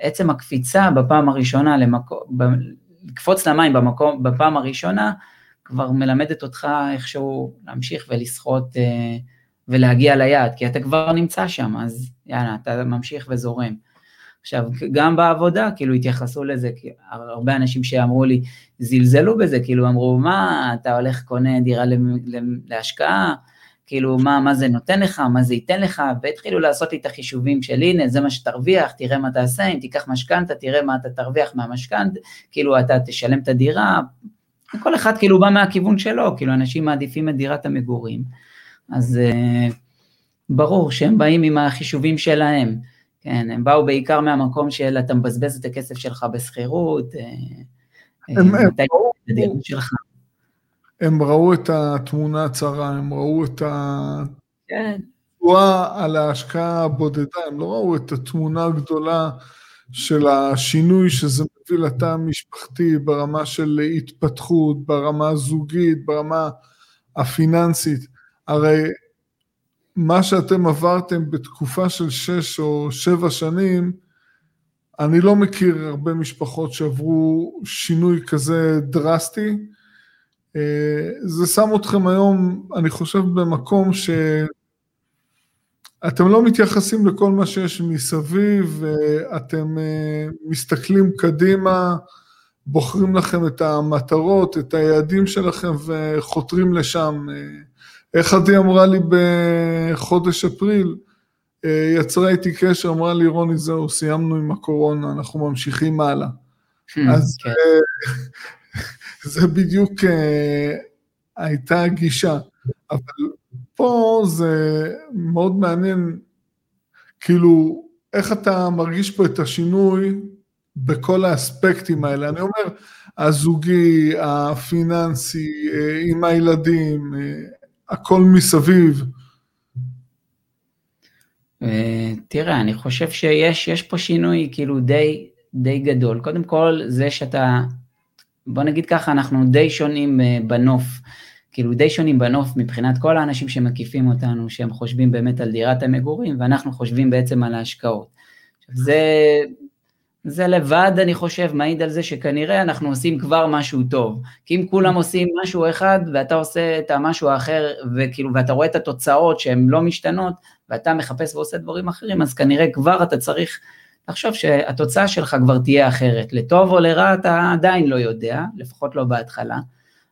עצם הקפיצה בפעם הראשונה, למקום, לקפוץ למים במקום, בפעם הראשונה, כבר מלמדת אותך איכשהו להמשיך ולשחות אה, ולהגיע ליעד, כי אתה כבר נמצא שם, אז יאללה, אתה ממשיך וזורם. עכשיו, גם בעבודה, כאילו, התייחסו לזה, הרבה אנשים שאמרו לי, זלזלו בזה, כאילו, אמרו, מה, אתה הולך, קונה דירה להשקעה, כאילו, מה, מה זה נותן לך, מה זה ייתן לך, והתחילו לעשות לי את החישובים של, הנה, זה מה שתרוויח, תראה מה תעשה, אם תיקח משכנתה, תראה מה אתה תרוויח מהמשכנתה, כאילו, אתה תשלם את הדירה, כל אחד כאילו בא מהכיוון שלו, כאילו, אנשים מעדיפים את דירת המגורים. אז uh, ברור שהם באים עם החישובים שלהם, כן, הם באו בעיקר מהמקום של אתה מבזבז את הכסף שלך בשכירות, הם, הם, ראו, שלך. הם ראו את התמונה הצרה, הם ראו את כן. התבואה על ההשקעה הבודדה, הם לא ראו את התמונה הגדולה של השינוי שזה מביא לתא המשפחתי ברמה של התפתחות, ברמה הזוגית, ברמה הפיננסית. הרי מה שאתם עברתם בתקופה של שש או שבע שנים, אני לא מכיר הרבה משפחות שעברו שינוי כזה דרסטי. אה, זה שם אתכם היום, אני חושב, במקום שאתם לא מתייחסים לכל מה שיש מסביב, ואתם אה, מסתכלים קדימה, בוחרים לכם את המטרות, את היעדים שלכם וחותרים לשם. איך עדי אמרה לי בחודש אפריל, יצרה איתי קשר, אמרה לי, רוני, זהו, סיימנו עם הקורונה, אנחנו ממשיכים הלאה. Hmm, אז כן. זה בדיוק הייתה הגישה. אבל פה זה מאוד מעניין, כאילו, איך אתה מרגיש פה את השינוי בכל האספקטים האלה. אני אומר, הזוגי, הפיננסי, אה, עם הילדים, אה, הכל מסביב. אה, תראה, אני חושב שיש פה שינוי כאילו די, די גדול. קודם כל, זה שאתה, בוא נגיד ככה, אנחנו די שונים בנוף. כאילו די שונים בנוף מבחינת כל האנשים שמקיפים אותנו, שהם חושבים באמת על דירת המגורים, ואנחנו חושבים בעצם על ההשקעות. זה, זה לבד, אני חושב, מעיד על זה שכנראה אנחנו עושים כבר משהו טוב. כי אם כולם עושים משהו אחד, ואתה עושה את המשהו האחר, וכאילו, ואתה רואה את התוצאות שהן לא משתנות, ואתה מחפש ועושה דברים אחרים, אז כנראה כבר אתה צריך לחשוב שהתוצאה שלך כבר תהיה אחרת. לטוב או לרע אתה עדיין לא יודע, לפחות לא בהתחלה.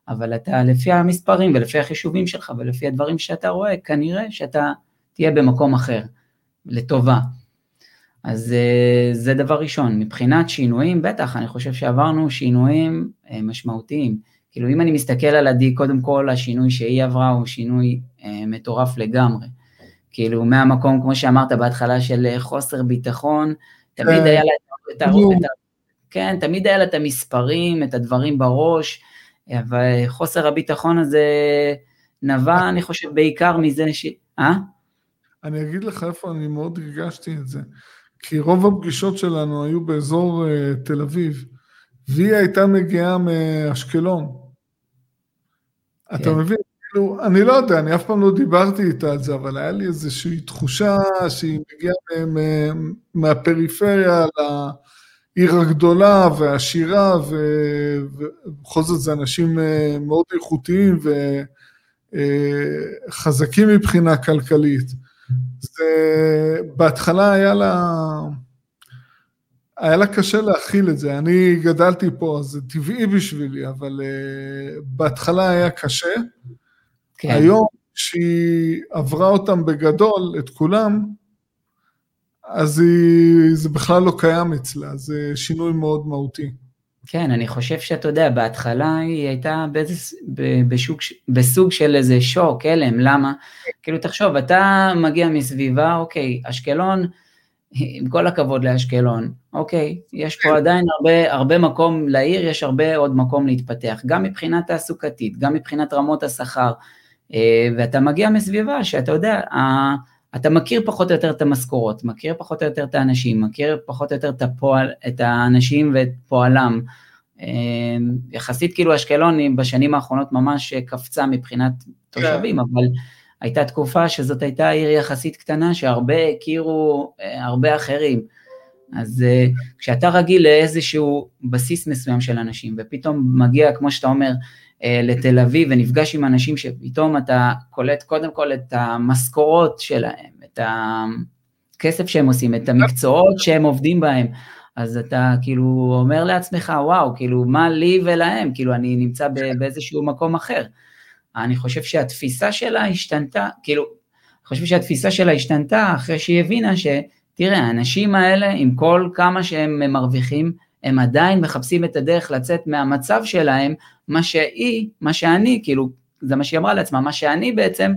אבל אתה לפי המספרים ולפי החישובים שלך ולפי הדברים שאתה רואה, כנראה שאתה תהיה במקום אחר, לטובה. אז אה, זה דבר ראשון. מבחינת שינויים, בטח, אני חושב שעברנו שינויים אה, משמעותיים. כאילו, אם אני מסתכל על עדי, קודם כל, השינוי שהיא עברה הוא שינוי אה, מטורף לגמרי. כאילו, מהמקום, כמו שאמרת בהתחלה, של חוסר ביטחון, תמיד היה לה את הרוב, כן, תמיד היה לה את המספרים, את הדברים בראש, אבל חוסר הביטחון הזה נבע, אני חושב, בעיקר מזה ש... אה? אני אגיד לך איפה אני מאוד הרגשתי את זה. כי רוב הפגישות שלנו היו באזור uh, תל אביב, והיא הייתה מגיעה מאשקלון. כן. אתה מבין? כאילו, אני לא יודע, אני אף פעם לא דיברתי איתה על זה, אבל היה לי איזושהי תחושה שהיא מגיעה מהפריפריה העיר הגדולה והעשירה, ובכל זאת זה אנשים אה, מאוד איכותיים וחזקים אה, מבחינה כלכלית. זה, בהתחלה היה לה, היה לה קשה להכיל את זה. אני גדלתי פה, אז זה טבעי בשבילי, אבל uh, בהתחלה היה קשה. כן. היום, כשהיא עברה אותם בגדול, את כולם, אז היא, זה בכלל לא קיים אצלה, זה שינוי מאוד מהותי. כן, אני חושב שאתה יודע, בהתחלה היא הייתה באיזה, בשוק, בסוג של איזה שוק, הלם, למה? כאילו, תחשוב, אתה מגיע מסביבה, אוקיי, אשקלון, עם כל הכבוד לאשקלון, אוקיי, יש פה עדיין הרבה, הרבה מקום לעיר, יש הרבה עוד מקום להתפתח, גם מבחינה תעסוקתית, גם מבחינת רמות השכר, ואתה מגיע מסביבה שאתה יודע, אתה מכיר פחות או יותר את המשכורות, מכיר פחות או יותר את האנשים, מכיר פחות או יותר את, הפועל, את האנשים ואת פועלם. אמ, יחסית כאילו אשקלון בשנים האחרונות ממש קפצה מבחינת תושבים, כן. אבל הייתה תקופה שזאת הייתה עיר יחסית קטנה שהרבה הכירו אה, הרבה אחרים. אז אה, כשאתה רגיל לאיזשהו בסיס מסוים של אנשים, ופתאום מגיע, כמו שאתה אומר, אה, לתל אביב ונפגש עם אנשים שפתאום אתה קולט קודם כל את המשכורות שלהם, את הכסף שהם עושים, את המקצועות שהם עובדים בהם, אז אתה כאילו אומר לעצמך, וואו, כאילו, מה לי ולהם? כאילו, אני נמצא באיזשהו מקום אחר. אני חושב שהתפיסה שלה השתנתה, כאילו, אני חושב שהתפיסה שלה השתנתה אחרי שהיא הבינה ש... תראה, האנשים האלה, עם כל כמה שהם מרוויחים, הם עדיין מחפשים את הדרך לצאת מהמצב שלהם, מה שהיא, מה שאני, כאילו, זה מה שהיא אמרה לעצמה, מה שאני בעצם,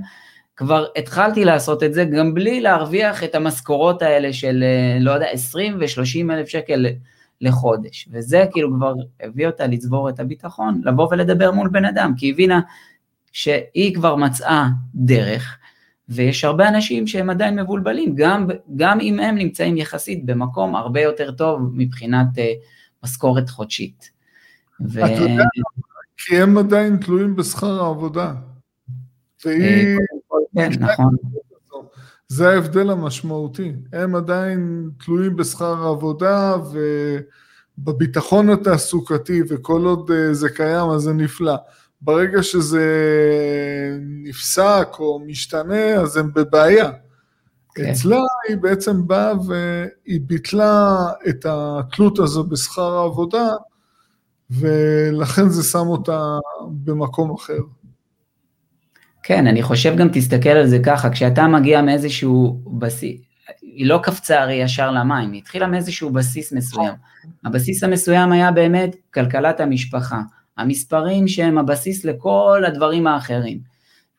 כבר התחלתי לעשות את זה גם בלי להרוויח את המשכורות האלה של, אה, לא יודע, 20 ו-30 אלף שקל לחודש. וזה כאילו כבר הביא אותה לצבור את הביטחון, לבוא ולדבר מול בן אדם, כי היא הבינה שהיא כבר מצאה דרך, ויש הרבה אנשים שהם עדיין מבולבלים, גם, גם אם הם נמצאים יחסית במקום הרבה יותר טוב מבחינת uh, משכורת חודשית. ו... אתה יודע, כי הם עדיין תלויים בשכר העבודה. והיא... כן, נכון. זה ההבדל המשמעותי. הם עדיין תלויים בשכר העבודה ובביטחון התעסוקתי, וכל עוד אה, זה קיים אז זה נפלא. ברגע שזה נפסק או משתנה, אז הם בבעיה. כן. אצלה היא בעצם באה והיא ביטלה את התלות הזו בשכר העבודה, ולכן זה שם אותה במקום אחר. כן, אני חושב גם תסתכל על זה ככה, כשאתה מגיע מאיזשהו בסיס, היא לא קפצה הרי ישר למים, היא התחילה מאיזשהו בסיס מסוים. הבסיס המסוים היה באמת כלכלת המשפחה, המספרים שהם הבסיס לכל הדברים האחרים.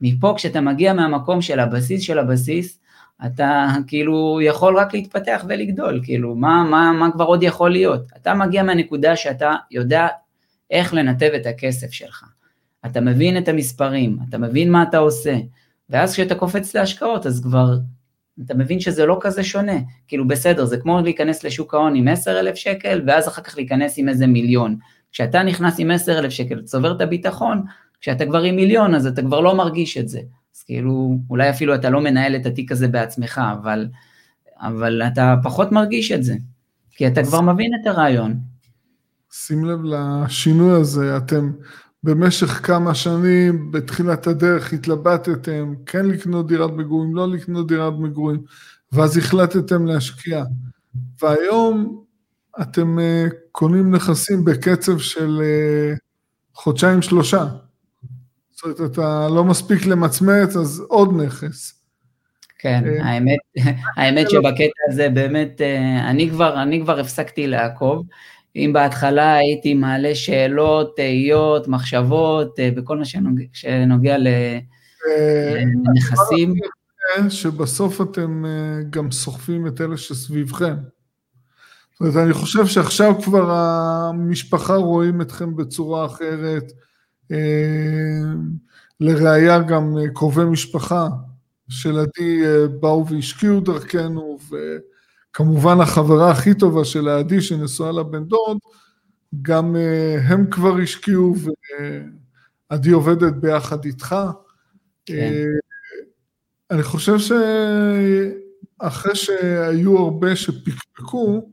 מפה כשאתה מגיע מהמקום של הבסיס של הבסיס, אתה כאילו יכול רק להתפתח ולגדול, כאילו מה, מה, מה כבר עוד יכול להיות? אתה מגיע מהנקודה שאתה יודע איך לנתב את הכסף שלך. אתה מבין את המספרים, אתה מבין מה אתה עושה, ואז כשאתה קופץ להשקעות אז כבר אתה מבין שזה לא כזה שונה, כאילו בסדר, זה כמו להיכנס לשוק ההון עם 10,000 שקל, ואז אחר כך להיכנס עם איזה מיליון. כשאתה נכנס עם 10,000 שקל, צובר את הביטחון, כשאתה כבר עם מיליון, אז אתה כבר לא מרגיש את זה. אז כאילו, אולי אפילו אתה לא מנהל את התיק הזה בעצמך, אבל, אבל אתה פחות מרגיש את זה, כי אתה כבר מבין את הרעיון. שים לב לשינוי הזה, אתם במשך כמה שנים, בתחילת הדרך התלבטתם, כן לקנות דירת מגורים, לא לקנות דירת מגורים, ואז החלטתם להשקיע. והיום אתם uh, קונים נכסים בקצב של uh, חודשיים שלושה. זאת אומרת, אתה לא מספיק למצמץ, אז עוד נכס. כן, uh, האמת, האמת שבקטע הזה באמת, אני כבר, אני כבר הפסקתי לעקוב. אם בהתחלה הייתי מעלה שאלות, תהיות, מחשבות, אה, בכל מה שנוגע, שנוגע לנכסים. שבסוף אתם אה, גם סוחפים את אלה שסביבכם. זאת אומרת, אני חושב שעכשיו כבר המשפחה רואים אתכם בצורה אחרת. אה, לראיה גם קרובי משפחה של עדי באו והשקיעו דרכנו, ו... כמובן החברה הכי טובה של העדי שנשואה לבן דוד, גם אה, הם כבר השקיעו ועדי עובדת ביחד איתך. כן. אה, אני חושב שאחרי שהיו הרבה שפקפקו,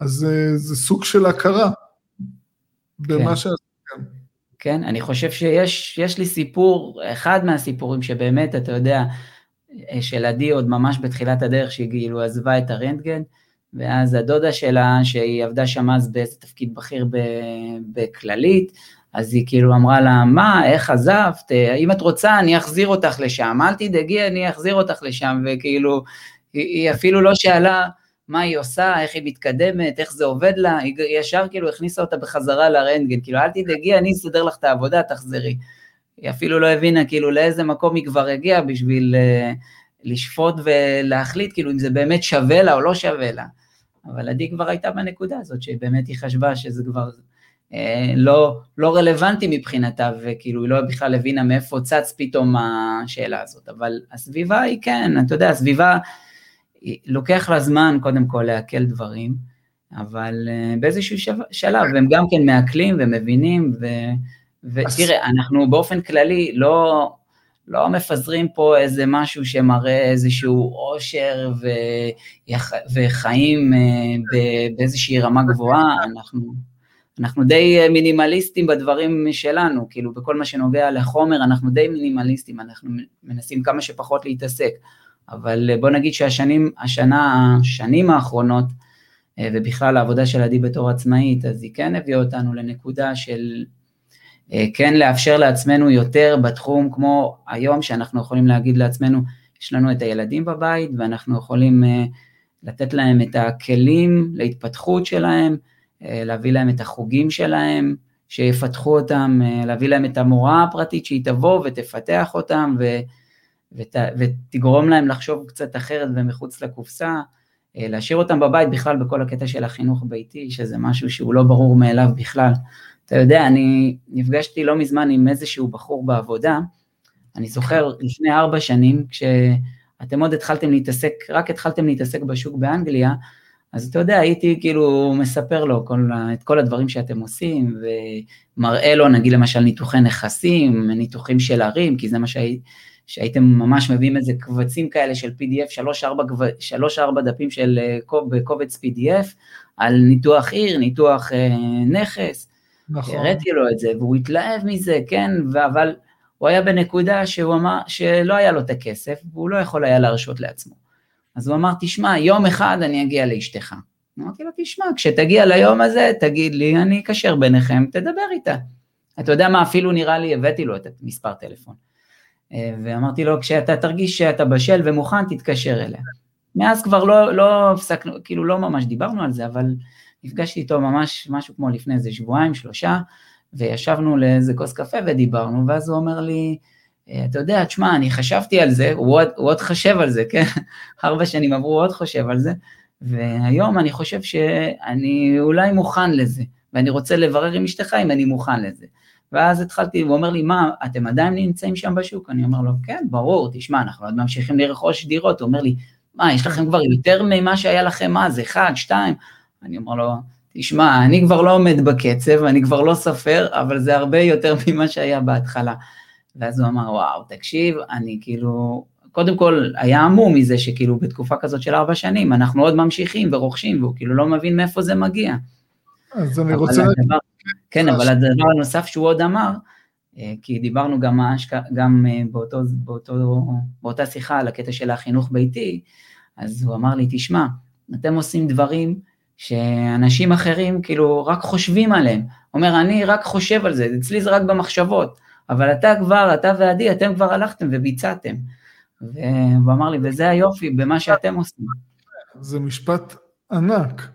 אז אה, זה סוג של הכרה במה כן. שעשיתם. כן, אני חושב שיש לי סיפור, אחד מהסיפורים שבאמת, אתה יודע, אה, של עדי עוד ממש בתחילת הדרך, שהיא כאילו עזבה את הרנטגן, ואז הדודה שלה, שהיא עבדה שם אז באיזה תפקיד בכיר בכללית, אז היא כאילו אמרה לה, מה, איך עזבת? אה, אם את רוצה, אני אחזיר אותך לשם, אל תדאגי, אני אחזיר אותך לשם, וכאילו, היא אפילו לא שאלה מה היא עושה, איך היא מתקדמת, איך זה עובד לה, היא ישר כאילו הכניסה אותה בחזרה לרנטגן, כאילו, אל תדאגי, אני אסדר לך את העבודה, תחזרי. היא אפילו לא הבינה כאילו לאיזה מקום היא כבר הגיעה בשביל uh, לשפוט ולהחליט כאילו אם זה באמת שווה לה או לא שווה לה. אבל עדי כבר הייתה בנקודה הזאת, שבאמת היא חשבה שזה כבר uh, לא, לא רלוונטי מבחינתה, וכאילו היא לא בכלל הבינה מאיפה צץ פתאום השאלה הזאת. אבל הסביבה היא כן, אתה יודע, הסביבה, לוקח לה זמן קודם כל לעכל דברים, אבל uh, באיזשהו שלב הם גם כן מעכלים ומבינים, ו... ותראה, אנחנו באופן כללי לא, לא מפזרים פה איזה משהו שמראה איזשהו עושר ויח, וחיים אה, באיזושהי רמה גבוהה, אנחנו, אנחנו די מינימליסטים בדברים שלנו, כאילו בכל מה שנוגע לחומר אנחנו די מינימליסטים, אנחנו מנסים כמה שפחות להתעסק, אבל בוא נגיד שהשנים, השנה, השנים האחרונות, אה, ובכלל העבודה של עדי בתור עצמאית, אז היא כן הביאה אותנו לנקודה של אה, כן לאפשר לעצמנו יותר בתחום כמו היום שאנחנו יכולים להגיד לעצמנו, יש לנו את הילדים בבית ואנחנו יכולים אה, לתת להם את הכלים להתפתחות שלהם, אה, להביא להם את החוגים שלהם, שיפתחו אותם, להביא להם את המורה הפרטית שהיא תבוא ותפתח אותם ו, ות, ותגרום להם לחשוב קצת אחרת ומחוץ לקופסה, להשאיר אותם בבית בכלל בכל הקטע של החינוך ביתי, שזה משהו שהוא לא ברור מאליו בכלל. אתה יודע, אני נפגשתי לא מזמן עם איזשהו בחור בעבודה, אני זוכר לפני ארבע שנים, כשאתם עוד התחלתם להתעסק, רק התחלתם להתעסק בשוק באנגליה, אז אתה יודע, הייתי כאילו מספר לו כל, את כל הדברים שאתם עושים, ומראה לו נגיד למשל ניתוחי נכסים, ניתוחים של ערים, כי זה מה שהי, שהייתם ממש מביאים איזה קבצים כאלה של PDF, שלוש-ארבע שלוש, ארבע דפים של אה, בקובץ PDF, על ניתוח עיר, ניתוח אה, נכס, נכון. הראיתי לו את זה, והוא התלהב מזה, כן, אבל הוא היה בנקודה שהוא אמר שלא היה לו את הכסף, והוא לא יכול היה להרשות לעצמו. אז הוא אמר, תשמע, יום אחד אני אגיע לאשתך. אמרתי לו, תשמע, כשתגיע ליום הזה, תגיד לי, אני אקשר ביניכם, תדבר איתה. אתה יודע מה, אפילו נראה לי, הבאתי לו את מספר טלפון. אה, ואמרתי לו, כשאתה תרגיש שאתה בשל ומוכן, תתקשר אליה. מאז כבר לא, לא הפסקנו, כאילו לא ממש דיברנו על זה, אבל נפגשתי איתו ממש משהו כמו לפני איזה שבועיים, שלושה, וישבנו לאיזה כוס קפה ודיברנו, ואז הוא אומר לי, אה, אתה יודע, תשמע, אני חשבתי על זה, הוא עוד, הוא עוד חושב על זה, כן? ארבע שנים עברו, הוא עוד חושב על זה, והיום אני חושב שאני אולי מוכן לזה, ואני רוצה לברר עם אשתך אם אני מוכן לזה. ואז התחלתי, הוא אומר לי, מה, אתם עדיין נמצאים שם בשוק? אני אומר לו, כן, ברור, תשמע, אנחנו עוד ממשיכים לרכוש דירות. הוא אומר לי, מה, יש לכם כבר יותר ממה שהיה לכם אז, אחד, שתיים? אני אומר לו, תשמע, אני כבר לא עומד בקצב, אני כבר לא סופר, אבל זה הרבה יותר ממה שהיה בהתחלה. ואז הוא אמר, וואו, תקשיב, אני כאילו, קודם כל, היה המום מזה שכאילו בתקופה כזאת של ארבע שנים, אנחנו עוד ממשיכים ורוכשים, והוא כאילו לא מבין מאיפה זה מגיע. אז אני רוצה... הדבר, כן, אבל הדבר הנוסף שהוא עוד אמר, אה, כי דיברנו גם, גם אה, באותו, באותו, באותה שיחה על הקטע של החינוך ביתי, אז הוא אמר לי, תשמע, אתם עושים דברים שאנשים אחרים כאילו רק חושבים עליהם. הוא אומר, אני רק חושב על זה, אצלי זה רק במחשבות, אבל אתה כבר, אתה ועדי, אתם כבר הלכתם וביצעתם. והוא אמר לי, וזה היופי במה שאתם עושים. זה משפט ענק.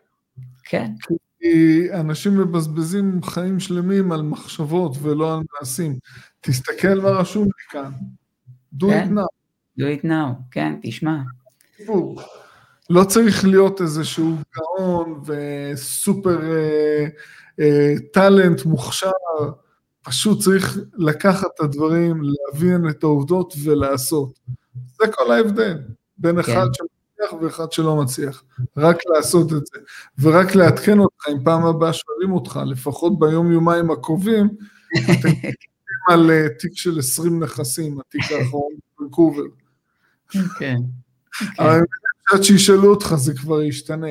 כן. כי אנשים מבזבזים חיים שלמים על מחשבות ולא על מעשים. תסתכל מה רשום לי כאן. do כן? it now. do it now, כן, תשמע. לא צריך להיות איזשהו גאון וסופר אה, אה, טאלנט מוכשר, פשוט צריך לקחת את הדברים, להבין את העובדות ולעשות. זה כל ההבדל בין כן. אחד שמצליח ואחד שלא מצליח. רק לעשות את זה. ורק לעדכן אותך, אם פעם הבאה שואלים אותך, לפחות ביום יומיים הקרובים, אתם על אה, תיק של 20 נכסים, התיק האחרון בוונקובר. כן. אבל עד שישאלו אותך זה כבר ישתנה.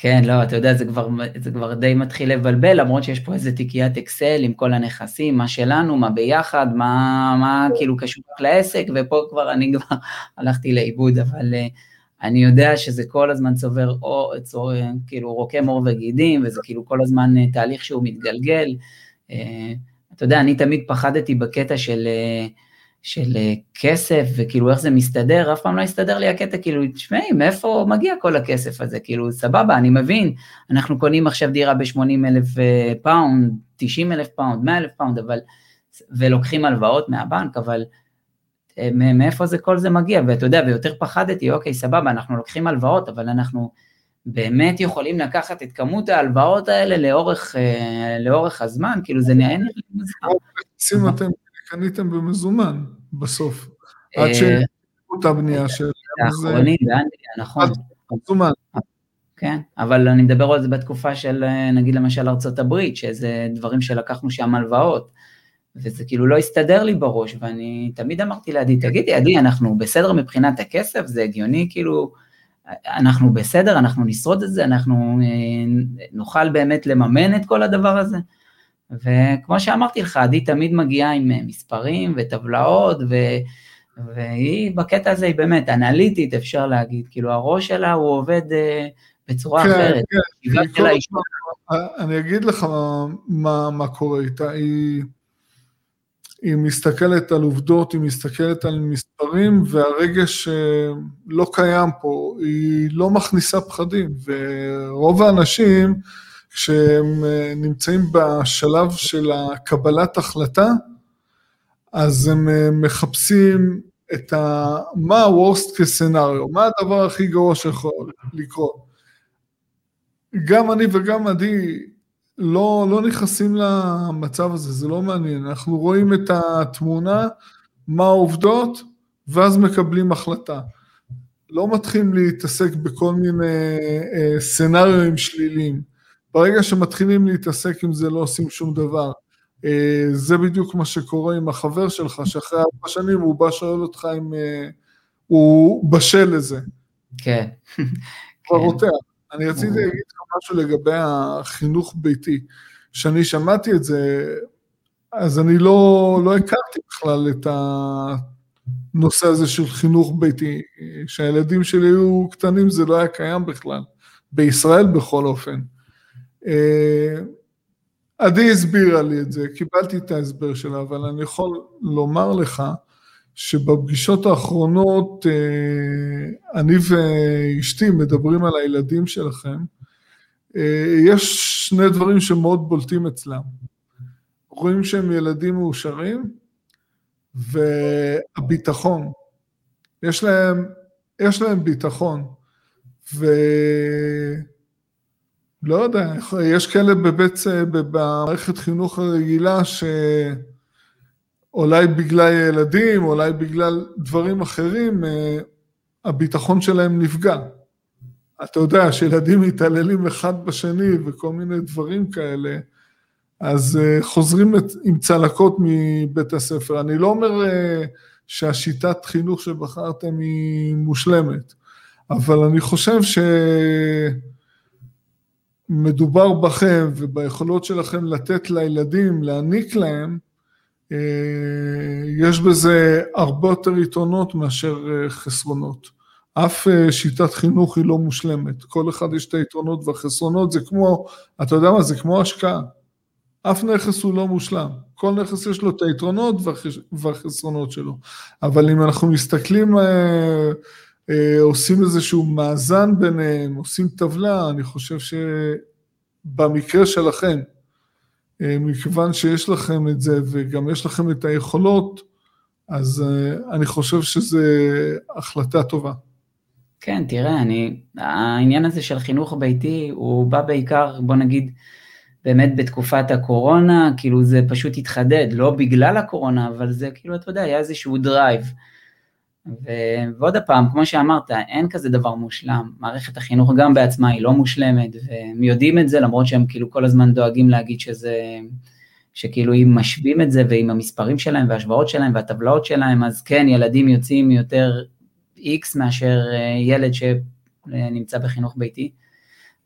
כן, לא, אתה יודע, זה כבר, זה כבר די מתחיל לבלבל, למרות שיש פה איזה תיקיית אקסל עם כל הנכסים, מה שלנו, מה ביחד, מה, מה כאילו קשור לעסק, ופה כבר אני כבר הלכתי לאיבוד, אבל uh, אני יודע שזה כל הזמן צובר, או, צור, כאילו רוקם עור וגידים, וזה כאילו כל הזמן uh, תהליך שהוא מתגלגל. Uh, אתה יודע, אני תמיד פחדתי בקטע של... Uh, של אה, כסף וכאילו איך זה מסתדר, אף פעם לא הסתדר לי הקטע, כאילו, תשמעי, מאיפה מגיע כל הכסף הזה? כאילו, סבבה, אני מבין, אנחנו קונים עכשיו דירה ב-80 אלף אה, pound, 90 אלף pound, 100 אלף pound, אבל, ולוקחים הלוואות מהבנק, אבל אה, מאיפה זה כל זה מגיע? ואתה יודע, ויותר פחדתי, אוקיי, סבבה, אנחנו לוקחים הלוואות, אבל אנחנו באמת יכולים לקחת את כמות ההלוואות האלה לאורך, לאורך הזמן, כאילו זה נהיה לי מוזר. קניתם במזומן בסוף, עד אה, שהיו את הבנייה של... האחרונים באנגליה, נכון. מזומן. כן, אבל אני מדבר על זה בתקופה של, אה, נגיד למשל ארצות הברית, שזה דברים שלקחנו שם הלוואות, וזה כאילו לא הסתדר לי בראש, ואני תמיד אמרתי לעדי, תגידי, עדי, אנחנו בסדר מבחינת הכסף? זה הגיוני, כאילו, אנחנו בסדר, אנחנו נשרוד את זה, אנחנו אה, נוכל באמת לממן את כל הדבר הזה? וכמו שאמרתי לך, עדי תמיד מגיעה עם אה, מספרים וטבלאות, ו... והיא בקטע הזה היא באמת אנליטית, אפשר להגיד, כאילו הראש שלה הוא עובד uh, בצורה כן, אחרת. כן, כל... אני אגיד לך מה, מה קורה איתה, היא, היא מסתכלת על עובדות, היא מסתכלת על מספרים, והרגש לא קיים פה, היא לא מכניסה פחדים, ורוב האנשים, כשהם אה, נמצאים בשלב של הקבלת החלטה, אז הם אה, מחפשים את ה... מה ה-Worst case scenario, מה הדבר הכי גרוע שיכול לקרות. גם אני וגם עדי לא, לא נכנסים למצב הזה, זה לא מעניין. אנחנו רואים את התמונה, מה העובדות, ואז מקבלים החלטה. לא מתחילים להתעסק בכל מיני אה, סצנריואים שליליים. ברגע שמתחילים להתעסק עם זה לא עושים שום דבר. אה, זה בדיוק מה שקורה עם החבר שלך, שאחרי ארבע שנים הוא בא שואל אותך אם אה, הוא בשל לזה. כן. כבר רותח. אני רציתי להגיד לך משהו לגבי החינוך ביתי. כשאני שמעתי את זה, אז אני לא, לא הכרתי בכלל את הנושא הזה של חינוך ביתי. כשהילדים שלי היו קטנים זה לא היה קיים בכלל. בישראל בכל אופן. אה, עדי הסבירה לי את זה, קיבלתי את ההסבר שלה, אבל אני יכול לומר לך שבפגישות האחרונות אה, אני ואשתי מדברים על הילדים שלכם, אה, יש שני דברים שמאוד בולטים אצלם. רואים שהם ילדים מאושרים, והביטחון. יש להם, יש להם ביטחון. ו... לא יודע, יש כאלה בבית, במערכת חינוך הרגילה שאולי בגלל ילדים, אולי בגלל דברים אחרים, אה, הביטחון שלהם נפגע. אתה יודע, שילדים מתעללים אחד בשני וכל מיני דברים כאלה, אז אה, חוזרים עם צלקות מבית הספר. אני לא אומר אה, שהשיטת חינוך שבחרתם היא מושלמת, אבל אני חושב שמדובר בכם וביכולות שלכם לתת לילדים, להעניק להם, יש בזה הרבה יותר יתרונות מאשר חסרונות. אף שיטת חינוך היא לא מושלמת, כל אחד יש את היתרונות והחסרונות, זה כמו, אתה יודע מה, זה כמו השקעה. אף נכס הוא לא מושלם, כל נכס יש לו את היתרונות והחסרונות שלו, אבל אם אנחנו מסתכלים, אה, אה, עושים איזשהו מאזן ביניהם, עושים טבלה, אני חושב שבמקרה שלכם, אה, מכיוון שיש לכם את זה וגם יש לכם את היכולות, אז אני חושב שזו החלטה טובה. כן, תראה, אני, העניין הזה של חינוך ביתי, הוא בא בעיקר, בוא נגיד, באמת בתקופת הקורונה, כאילו זה פשוט התחדד, לא בגלל הקורונה, אבל זה כאילו, אתה יודע, היה איזשהו drive. ו... ועוד פעם, כמו שאמרת, אין כזה דבר מושלם, מערכת החינוך גם בעצמה היא לא מושלמת, והם יודעים את זה, למרות שהם כאילו כל הזמן דואגים להגיד שזה, שכאילו אם משווים את זה ועם המספרים שלהם וההשוואות שלהם והטבלאות שלהם, אז כן, ילדים יוצאים יותר X מאשר אה, ילד שנמצא בחינוך ביתי.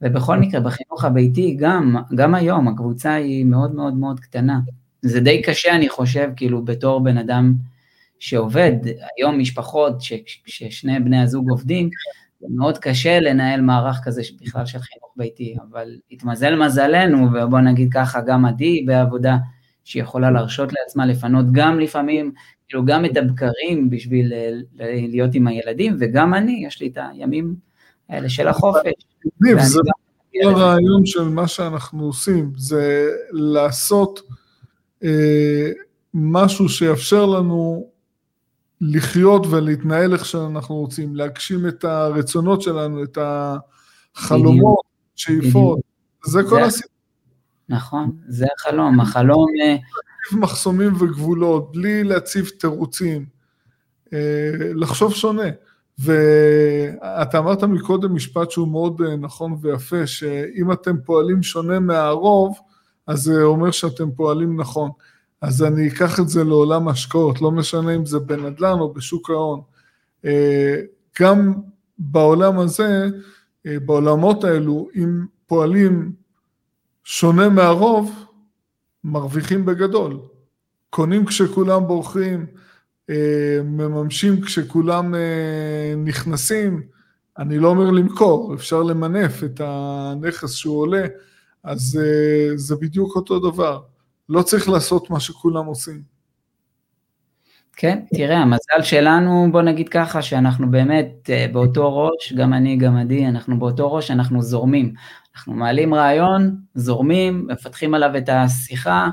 ובכל מקרה, בחינוך הביתי, גם, גם היום, הקבוצה היא מאוד מאוד מאוד קטנה. זה די קשה, אני חושב, כאילו, בתור בן אדם שעובד, היום משפחות ש, ששני בני הזוג עובדים, זה מאוד קשה לנהל מערך כזה בכלל של חינוך ביתי, אבל התמזל מזלנו, ובוא נגיד ככה, גם עדי בעבודה שיכולה להרשות לעצמה לפנות גם לפעמים, כאילו גם את הבקרים בשביל להיות עם הילדים, וגם אני, יש לי את הימים האלה של החופש. זה הרעיון של מה שאנחנו עושים, זה לעשות אה, משהו שיאפשר לנו לחיות ולהתנהל איך שאנחנו רוצים, להגשים את הרצונות שלנו, את החלומות, שאיפות, זה כל הסיפור. נכון, זה החלום, החלום... אה, להציב מחסומים וגבולות, בלי להציב תירוצים, אה, לחשוב שונה. ואתה אמרת מקודם משפט שהוא מאוד אה, נכון ויפה, שאם אתם פועלים שונה מהרוב, אז זה אומר שאתם פועלים נכון. אז אני אקח את זה לעולם השקעות, לא משנה אם זה בנדל"ן או בשוק ההון. אה, גם בעולם הזה, אה, בעולמות האלו, אם פועלים שונה מהרוב, מרוויחים בגדול. קונים כשכולם בורחים, אה, מממשים כשכולם נכנסים, אני לא אומר למכור, אפשר למנף את הנכס שהוא עולה, אז זה בדיוק אותו דבר. לא צריך לעשות מה שכולם עושים. כן, תראה, המזל שלנו, בוא נגיד ככה, שאנחנו באמת באותו ראש, גם אני, גם עדי, אנחנו באותו ראש, אנחנו זורמים. אנחנו מעלים רעיון, זורמים, מפתחים עליו את השיחה,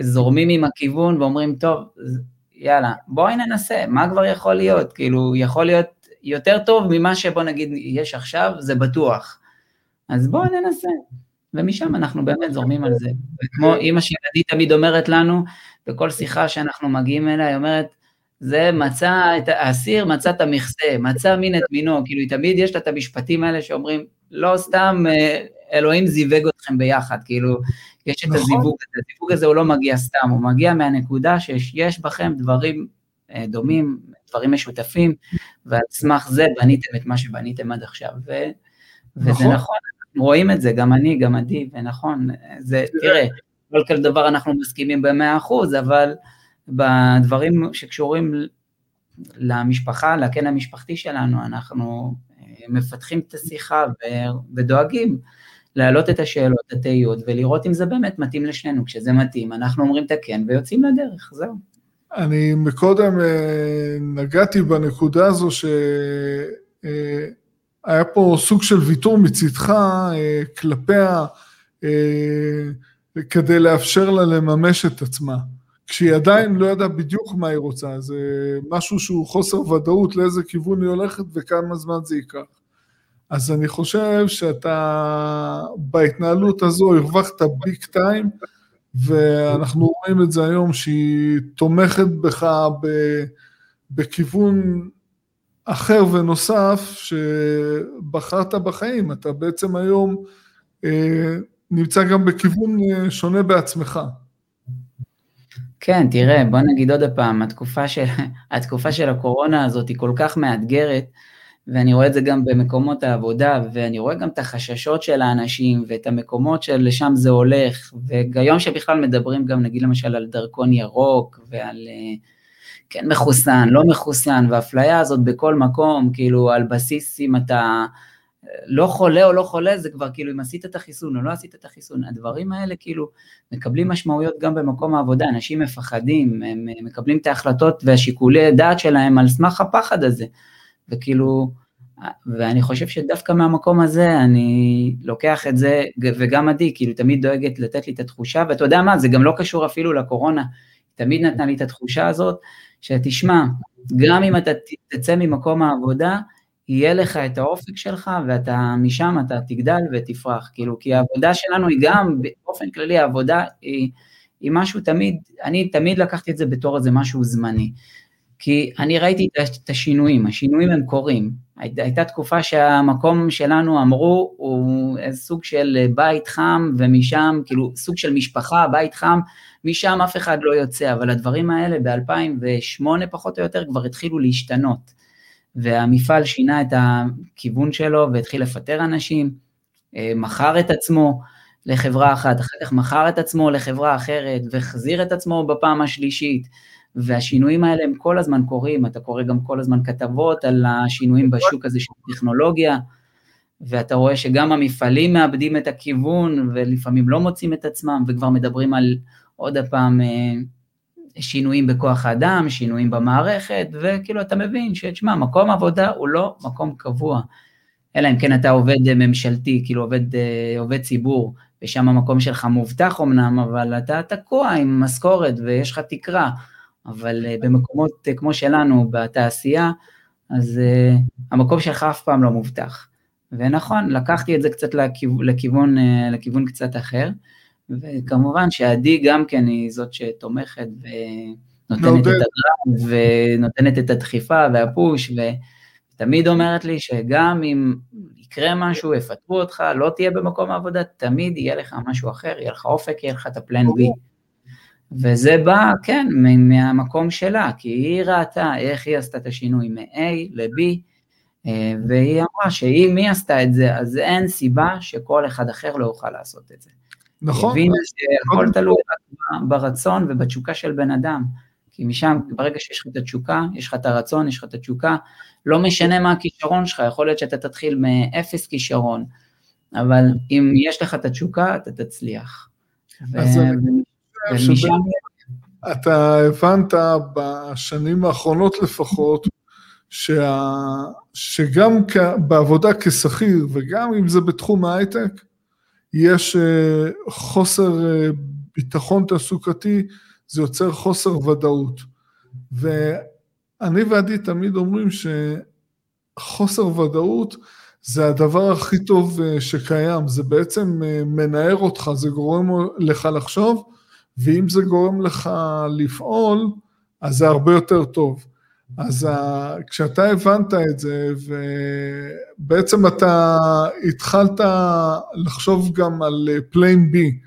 זורמים עם הכיוון ואומרים, טוב, יאללה, בואי ננסה, מה כבר יכול להיות? כאילו, יכול להיות יותר טוב ממה שבוא נגיד יש עכשיו, זה בטוח. אז בואו ננסה. ומשם אנחנו באמת זורמים על זה. וכמו אימא שלי תמיד אומרת לנו, בכל שיחה שאנחנו מגיעים אליה, היא אומרת, זה מצא את האסיר, מצא את המכסה, מצא מין את מינו, כאילו תמיד יש לה את המשפטים האלה שאומרים, לא סתם אה, אלוהים זיווג אתכם ביחד, כאילו, יש את נכון. הזיווג הזה, הזיווג הזה הוא לא מגיע סתם, הוא מגיע מהנקודה שיש בכם דברים אה, דומים, דברים משותפים, ועל סמך זה בניתם את מה שבניתם עד עכשיו, ו, וזה נכון, נכון רואים את זה, גם אני, גם עדי, ונכון, זה, תראה, לא כל דבר אנחנו מסכימים במאה אחוז, אבל בדברים שקשורים למשפחה, לקן המשפחתי שלנו, אנחנו מפתחים את השיחה ודואגים להעלות את השאלות, את התהיות, ולראות אם זה באמת מתאים לשנינו. כשזה מתאים, אנחנו אומרים את הכן ויוצאים לדרך, זהו. אני מקודם אה, נגעתי בנקודה הזו שהיה אה, פה סוג של ויתור מצדך אה, כלפיה כדי לאפשר לה לממש את עצמה. כשהיא עדיין לא ידעה בדיוק מה היא רוצה, זה משהו שהוא חוסר ודאות לאיזה כיוון היא הולכת וכמה זמן זה ייקח. אז אני חושב שאתה בהתנהלות הזו הרווחת ביג טיים, ואנחנו רואים את זה היום שהיא תומכת בך בכיוון אחר ונוסף שבחרת בחיים, אתה בעצם היום אה, נמצא גם בכיוון אה, שונה בעצמך. כן, תראה, בוא נגיד עוד פעם, התקופה של, התקופה של הקורונה הזאת היא כל כך מאתגרת, ואני רואה את זה גם במקומות העבודה, ואני רואה גם את החששות של האנשים, ואת המקומות שלשם זה הולך, והיום שבכלל מדברים גם, נגיד למשל, על דרכון ירוק, ועל אה, כן מחוסן, לא מחוסן, והאפליה הזאת בכל מקום, כאילו, על בסיס אם אתה לא חולה או לא חולה, זה כבר כאילו אם עשית את החיסון או לא עשית את החיסון, הדברים האלה כאילו מקבלים משמעויות גם במקום העבודה, אנשים מפחדים, הם מקבלים את ההחלטות והשיקולי דעת שלהם על סמך הפחד הזה, וכאילו, ואני חושב שדווקא מהמקום הזה אני לוקח את זה, וגם עדי, כאילו תמיד דואגת לתת לי את התחושה, ואתה יודע מה, זה גם לא קשור אפילו לקורונה, תמיד נתנה לי את התחושה הזאת, שתשמע, גם אם אתה תצא ממקום העבודה, יהיה לך את האופק שלך, ואתה משם אתה תגדל ותפרח, כאילו, כי העבודה שלנו היא גם, באופן כללי העבודה היא, היא משהו תמיד, אני תמיד לקחתי את זה בתור איזה משהו זמני, כי אני ראיתי את השינויים, השינויים הם קורים, הייתה תקופה שהמקום שלנו אמרו הוא איזה סוג של בית חם ומשם, כאילו סוג של משפחה, בית חם, משם אף אחד לא יוצא, אבל הדברים האלה ב-2008 פחות או יותר כבר התחילו להשתנות. והמפעל שינה את הכיוון שלו והתחיל לפטר אנשים, אה, מכר את עצמו לחברה אחת, אחר כך מכר את עצמו לחברה אחרת והחזיר את עצמו בפעם השלישית, והשינויים האלה הם כל הזמן קורים, אתה קורא גם כל הזמן כתבות על השינויים בשוק הזה של טכנולוגיה, ואתה רואה שגם המפעלים מאבדים את הכיוון ולפעמים לא מוצאים את עצמם וכבר מדברים על עוד הפעם אה, שינויים בכוח האדם, שינויים במערכת, וכאילו אתה מבין שתשמע, מקום עבודה הוא לא מקום קבוע, אלא אם כן אתה עובד ממשלתי, כאילו עובד, אה, עובד ציבור, ושם המקום שלך מובטח אמנם, אבל אתה תקוע עם משכורת ויש לך תקרה, אבל אה, במקומות אה, כמו שלנו, בתעשייה, אז המקום שלך אף פעם לא מובטח. ונכון, לקחתי את זה קצת לכיוון, לכיוון, לכיוון קצת אחר, וכמובן שעדי גם כן היא זאת שתומכת ונותנת את הדרם ונותנת את הדחיפה והפוש, ותמיד אומרת לי שגם אם יקרה משהו, יפטרו אותך, לא תהיה במקום העבודה, תמיד יהיה לך משהו אחר, יהיה לך אופק, יהיה לך את הפלן בי. וזה בא, כן, מהמקום שלה, כי היא ראתה איך היא עשתה את השינוי מ-A ל-B, אה, והיא אמרה שאם היא עשתה את זה, אז אין סיבה שכל אחד אחר לא יוכל לעשות את זה. נכון. הבינה שהכל תלוי ברצון ובתשוקה של בן אדם. כי משם, ברגע שיש לך את התשוקה, יש לך את הרצון, יש לך את התשוקה, לא משנה מה הכישרון שלך, יכול להיות שאתה תתחיל מאפס כישרון, אבל אם יש לך את התשוקה, אתה תצליח. אז ומשם... אתה הבנת בשנים האחרונות לפחות, שה... שגם בעבודה כשכיר, וגם אם זה בתחום ההייטק, יש אה, חוסר אה, ביטחון תעסוקתי, זה יוצר חוסר ודאות. ואני ועדי תמיד אומרים שחוסר ודאות זה הדבר הכי טוב אה, שקיים, זה בעצם מנער אותך, זה גורם לך לחשוב, ואם זה גורם לך לפעול, אז זה הרבה יותר טוב. אז כשאתה הבנת את זה, ובעצם אתה התחלת לחשוב גם על plan B,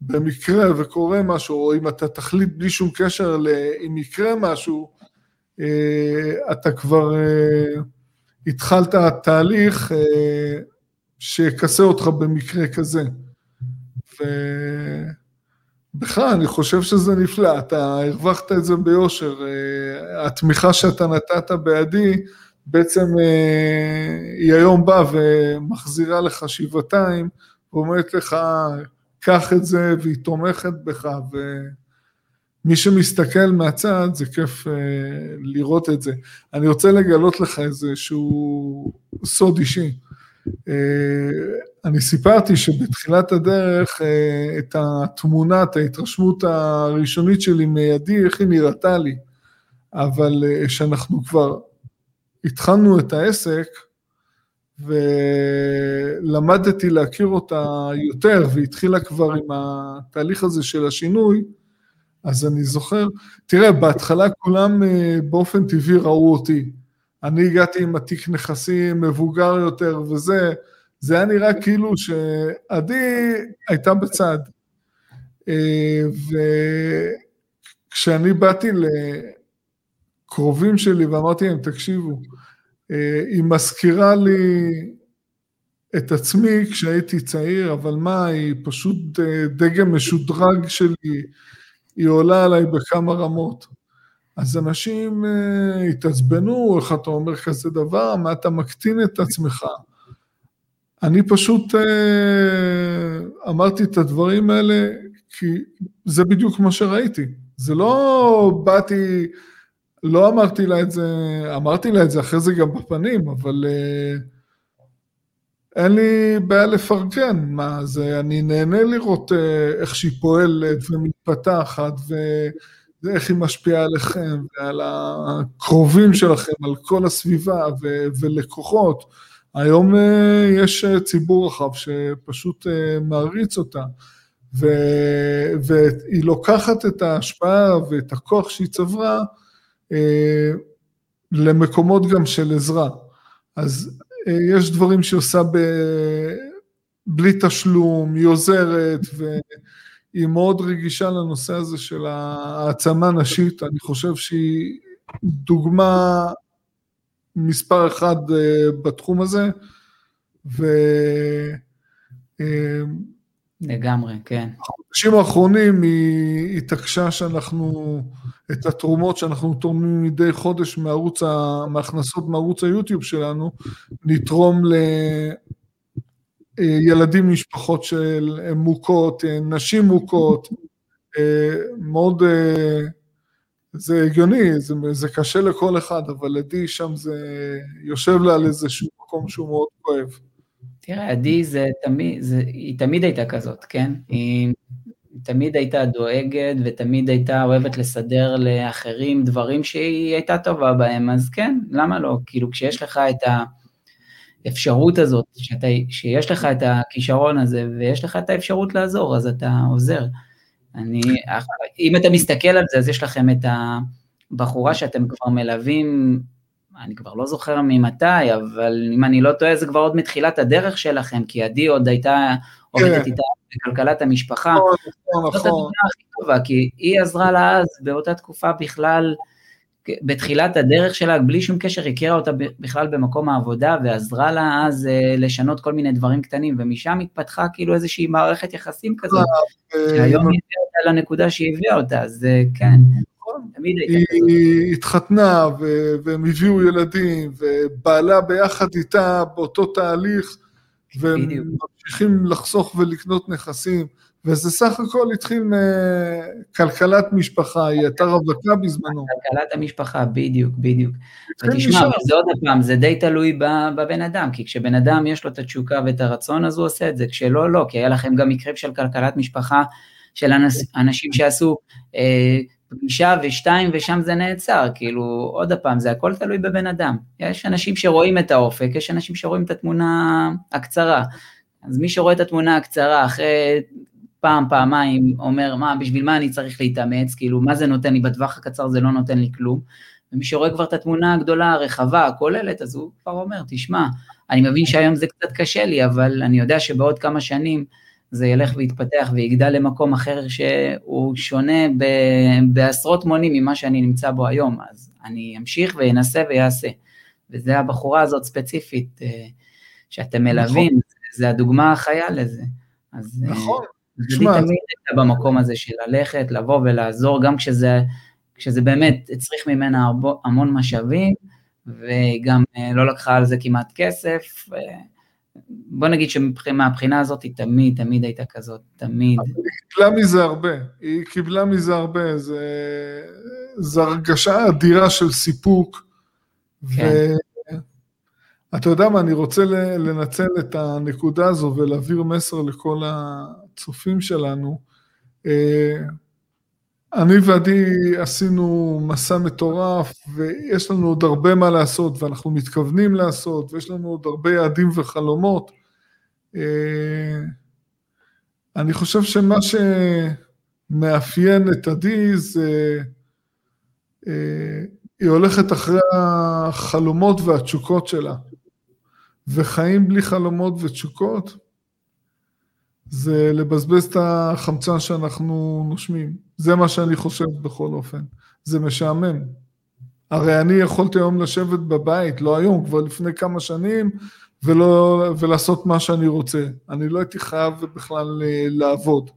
במקרה וקורה משהו, או אם אתה תחליט בלי שום קשר אם יקרה משהו, אה, אתה כבר אה, התחלת תהליך אה, שיכסה אותך במקרה כזה. ו... בכלל, אני חושב שזה נפלא, אתה הרווחת את זה ביושר. אה, התמיכה שאתה נתת בעדי, בעצם אה, היא היום באה ומחזירה לך שבעתיים, ואומרת לך, קח את זה, והיא תומכת בך, ומי שמסתכל מהצד, זה כיף אה, לראות את זה. אני רוצה לגלות לך איזשהו סוד אישי. אה, אני סיפרתי שבתחילת הדרך אה, את התמונה, את ההתרשמות הראשונית שלי מידי, איך היא נראתה לי, אבל אה, שאנחנו כבר התחלנו את העסק, ולמדתי להכיר אותה יותר, והתחילה כבר עם התהליך הזה של השינוי, אז אני זוכר, תראה, בהתחלה כולם באופן טבעי ראו אותי. אני הגעתי עם התיק נכסים מבוגר יותר וזה, זה היה נראה כאילו שעדי הייתה בצד. אה, וכשאני באתי לקרובים שלי ואמרתי להם, תקשיבו, אה, היא מזכירה לי את עצמי כשהייתי צעיר, אבל מה, היא פשוט אה, דגם משודרג שלי, היא עולה עליי בכמה רמות. אז אנשים uh, התעצבנו, איך אתה אומר כזה דבר, מה אתה מקטין את עצמך. אני פשוט uh, אמרתי את הדברים האלה, כי זה בדיוק מה שראיתי. זה לא באתי, לא אמרתי לה את זה, אמרתי לה את זה אחרי זה גם בפנים, אבל uh, אין לי בעיה לפרגן, מה זה, אני נהנה לראות איך שהיא פועלת ומתפתחת, ו... ואיך היא משפיעה עליכם ועל הקרובים שלכם, על כל הסביבה ו- ולקוחות. היום uh, יש uh, ציבור רחב שפשוט uh, מעריץ אותה, ו- והיא לוקחת את ההשפעה ואת הכוח שהיא צברה למקומות גם של עזרה. אז יש דברים שהיא עושה ב- בלי תשלום, היא עוזרת, ו... היא מאוד רגישה לנושא הזה של העצמה נשית, אני חושב שהיא דוגמה מספר אחד אה, בתחום הזה, ו... אה, לגמרי, כן. בחודשים האחרונים היא התעקשה שאנחנו, את התרומות שאנחנו תורמים מדי חודש מערוץ, מהכנסות מערוץ היוטיוב שלנו, נתרום ילדים ממשפחות של מוכות, נשים מוכות, מאוד, זה הגיוני, זה, זה קשה לכל אחד, אבל עדי שם זה יושב לה על איזשהו מקום שהוא מאוד כואב. תראה, עדי זה תמיד, זה, היא תמיד הייתה כזאת, כן? היא תמיד הייתה דואגת ותמיד הייתה אוהבת לסדר לאחרים דברים שהיא הייתה טובה בהם, אז כן, למה לא? כאילו כשיש לך את ה... האפשרות הזאת, שאתה, שיש לך את הכישרון הזה ויש לך את האפשרות לעזור, אז אתה עוזר. אני, אם אתה מסתכל על זה, אז יש לכם את הבחורה שאתם כבר מלווים, אני כבר לא זוכר ממתי, אבל אם אני לא טועה, זה כבר עוד מתחילת הדרך שלכם, כי עדי עוד הייתה עובדת כן. איתה בכלכלת המשפחה. נכון, נכון. זאת הדוגמה הכי טובה, כי היא עזרה לה אז, באותה תקופה בכלל, בתחילת הדרך שלה, בלי שום קשר, הכירה אותה בכלל במקום העבודה, ועזרה לה אז אה, לשנות כל מיני דברים קטנים, ומשם התפתחה כאילו איזושהי מערכת יחסים כזאת, אה, שהיום היא הביאה אותה לנקודה שהיא הביאה אותה, אז אה, כן, נכון, תמיד הייתה כזאת. היא התחתנה, והם הביאו ילדים, ובעלה ביחד איתה באותו תהליך, והם ממשיכים לחסוך ולקנות נכסים. וזה סך הכל התחיל מכלכלת משפחה, היא הייתה רווקה בזמנו. כלכלת המשפחה, בדיוק, בדיוק. ותשמע, זה עוד פעם, זה די תלוי בבן אדם, כי כשבן אדם יש לו את התשוקה ואת הרצון, אז הוא עושה את זה, כשלא, לא, כי היה לכם גם מקרים של כלכלת משפחה, של אנשים שעשו אה, פגישה ושתיים ושם זה נעצר, כאילו, עוד פעם, זה הכל תלוי בבן אדם. יש אנשים שרואים את האופק, יש אנשים שרואים את התמונה הקצרה. אז מי שרואה את התמונה הקצרה אחרי פעם, פעמיים, אומר, מה, בשביל מה אני צריך להתאמץ, כאילו, מה זה נותן לי בטווח הקצר, זה לא נותן לי כלום. ומי שרואה כבר את התמונה הגדולה, הרחבה, הכוללת, אז הוא כבר אומר, תשמע, אני מבין שהיום זה קצת קשה לי, אבל אני יודע שבעוד כמה שנים זה ילך ויתפתח ויגדל למקום אחר שהוא שונה ב- בעשרות מונים ממה שאני נמצא בו היום, אז אני אמשיך ואנסה ויעשה. וזה הבחורה הזאת ספציפית אה, שאתם מלווים, נכון. זה הדוגמה החיה לזה. אז, אה, נכון. תמיד הייתה במקום הזה של ללכת, לבוא ולעזור, גם כשזה, כשזה באמת הצריך ממנה המון משאבים, וגם לא לקחה על זה כמעט כסף. בוא נגיד שמהבחינה הזאת היא תמיד, תמיד הייתה כזאת, תמיד. היא קיבלה מזה הרבה, היא קיבלה מזה הרבה, זה, זה הרגשה אדירה של סיפוק. כן. ואתה יודע מה, אני רוצה לנצל את הנקודה הזו ולהעביר מסר לכל הצופים שלנו. אה, אני ועדי עשינו מסע מטורף, ויש לנו עוד הרבה מה לעשות, ואנחנו מתכוונים לעשות, ויש לנו עוד הרבה יעדים וחלומות. אה, אני חושב שמה שמאפיין את עדי זה, אה, היא הולכת אחרי החלומות והתשוקות שלה. וחיים בלי חלומות ותשוקות, זה לבזבז את החמצן שאנחנו נושמים. זה מה שאני חושב בכל אופן. זה משעמם. הרי אני יכולתי היום לשבת בבית, לא היום, כבר לפני כמה שנים, ולא, ולעשות מה שאני רוצה. אני לא הייתי חייב בכלל אה, לעבוד,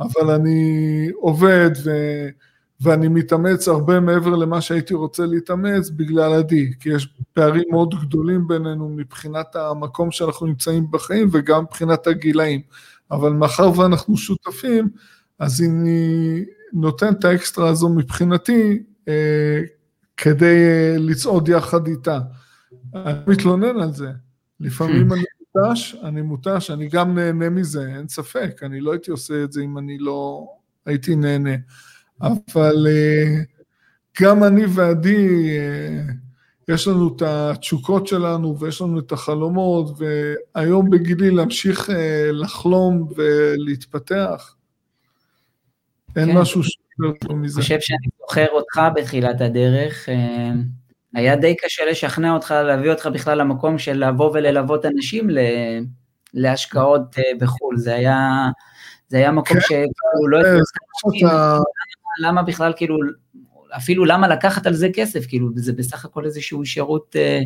אבל אני עובד ו, ואני מתאמץ הרבה מעבר למה שהייתי רוצה להתאמץ בגלל עדי, כי יש פערים מאוד גדולים בינינו מבחינת המקום שאנחנו נמצאים בחיים וגם מבחינת הגילאים. אבל מאחר ואנחנו שותפים, אז אני נותן את האקסטרה הזו מבחינתי אה, כדי אה, לצעוד יחד איתה. אני מתלונן על זה. לפעמים אני מותש, אני מותש, אני גם נהנה מזה, אין ספק, אני לא הייתי עושה את זה אם אני לא הייתי נהנה. אבל אה, גם אני ועדי, אה, יש לנו את התשוקות שלנו ויש לנו את החלומות, והיום בגילי להמשיך אה, לחלום ולהתפתח, אין כן. משהו שיותר טוב מזה. אני חושב שאני זוכר אותך בתחילת הדרך, היה די קשה לשכנע אותך, להביא אותך בכלל למקום של לבוא וללוות אנשים להשקעות אה, בחו"ל, זה היה, זה היה מקום כן, שכאילו לא... למה בכלל כאילו אפילו למה לקחת על זה כסף, כאילו זה בסך הכל איזשהו שירות אה,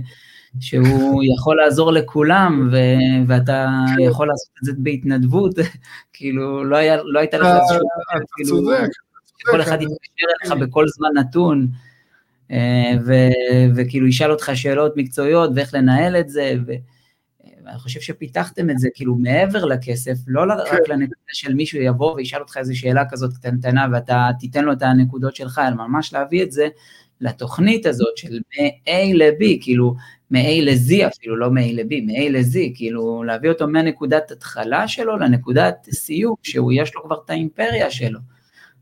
שהוא יכול לעזור לכולם, ו- ואתה כן. יכול לעשות את זה בהתנדבות, כאילו לא, היה, לא הייתה לך איזשהו... אתה כאילו, צודק. כל אחד יתקשר אליך בכל זמן נתון, אה, וכאילו ישאל אותך שאלות מקצועיות ואיך לנהל את זה, ו- ואני חושב שפיתחתם את זה כאילו מעבר לכסף, לא כן. רק לנקודה של מישהו יבוא וישאל אותך איזו שאלה כזאת קטנטנה ואתה תיתן לו את הנקודות שלך, אלא ממש להביא את זה לתוכנית הזאת של מ-A ל-B, כאילו מ-A ל-Z אפילו, לא מ-A ל-B, מ-A ל-Z, כאילו להביא אותו מהנקודת התחלה שלו לנקודת סיום, שהוא יש לו כבר את האימפריה שלו.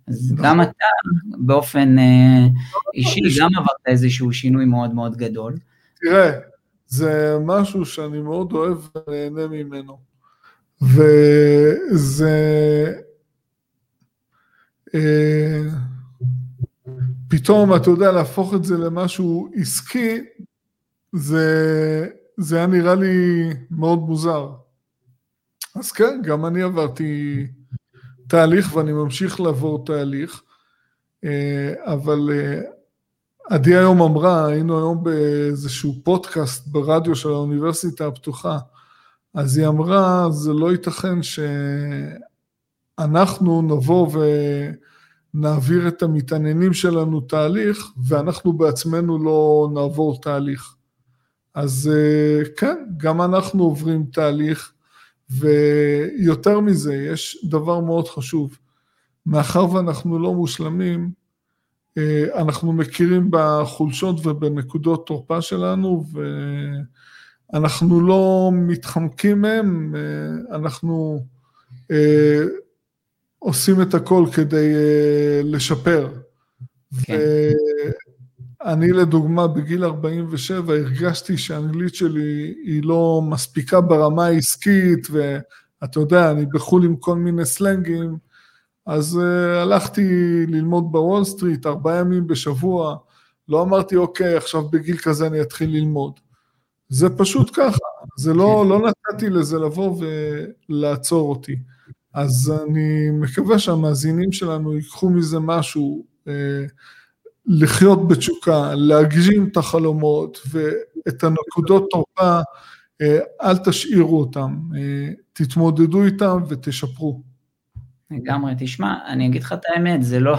אז נכון. גם אתה באופן אה, אישי גם עברת איזשהו שינוי מאוד מאוד גדול. תראה, זה משהו שאני מאוד אוהב ונהנה ממנו. וזה... אה, פתאום, אתה יודע, להפוך את זה למשהו עסקי, זה, זה היה נראה לי מאוד מוזר. אז כן, גם אני עברתי תהליך ואני ממשיך לעבור תהליך, אה, אבל אה, עדי היום אמרה, היינו היום באיזשהו פודקאסט ברדיו של האוניברסיטה הפתוחה, אז היא אמרה, זה לא ייתכן שאנחנו נבוא ונעביר את המתעניינים שלנו תהליך, ואנחנו בעצמנו לא נעבור תהליך. אז כן, גם אנחנו עוברים תהליך, ויותר מזה, יש דבר מאוד חשוב. מאחר ואנחנו לא מושלמים, אנחנו מכירים בחולשות ובנקודות תורפה שלנו, ואנחנו לא מתחמקים מהם, אה, אנחנו אה, עושים את הכל כדי לשפר. כן. ואני לדוגמה בגיל 47 הרגשתי שהאנגלית שלי היא לא מספיקה ברמה העסקית, ואתה יודע, אני בחו"ל עם כל מיני סלנגים, אז uh, הלכתי ללמוד בוול סטריט ארבעה ימים בשבוע, לא אמרתי, אוקיי, עכשיו בגיל כזה אני אתחיל ללמוד. זה פשוט ככה, זה לא, כן. לא נתתי לזה לבוא ולעצור אותי. אז אני מקווה שהמאזינים שלנו ייקחו מזה משהו, אה, לחיות בתשוקה, להגזים את החלומות ואת הנקודות תורפה, אה, אל תשאירו אותם, אה, תתמודדו איתם ותשפרו. לגמרי, תשמע, אני אגיד לך את האמת, זה לא,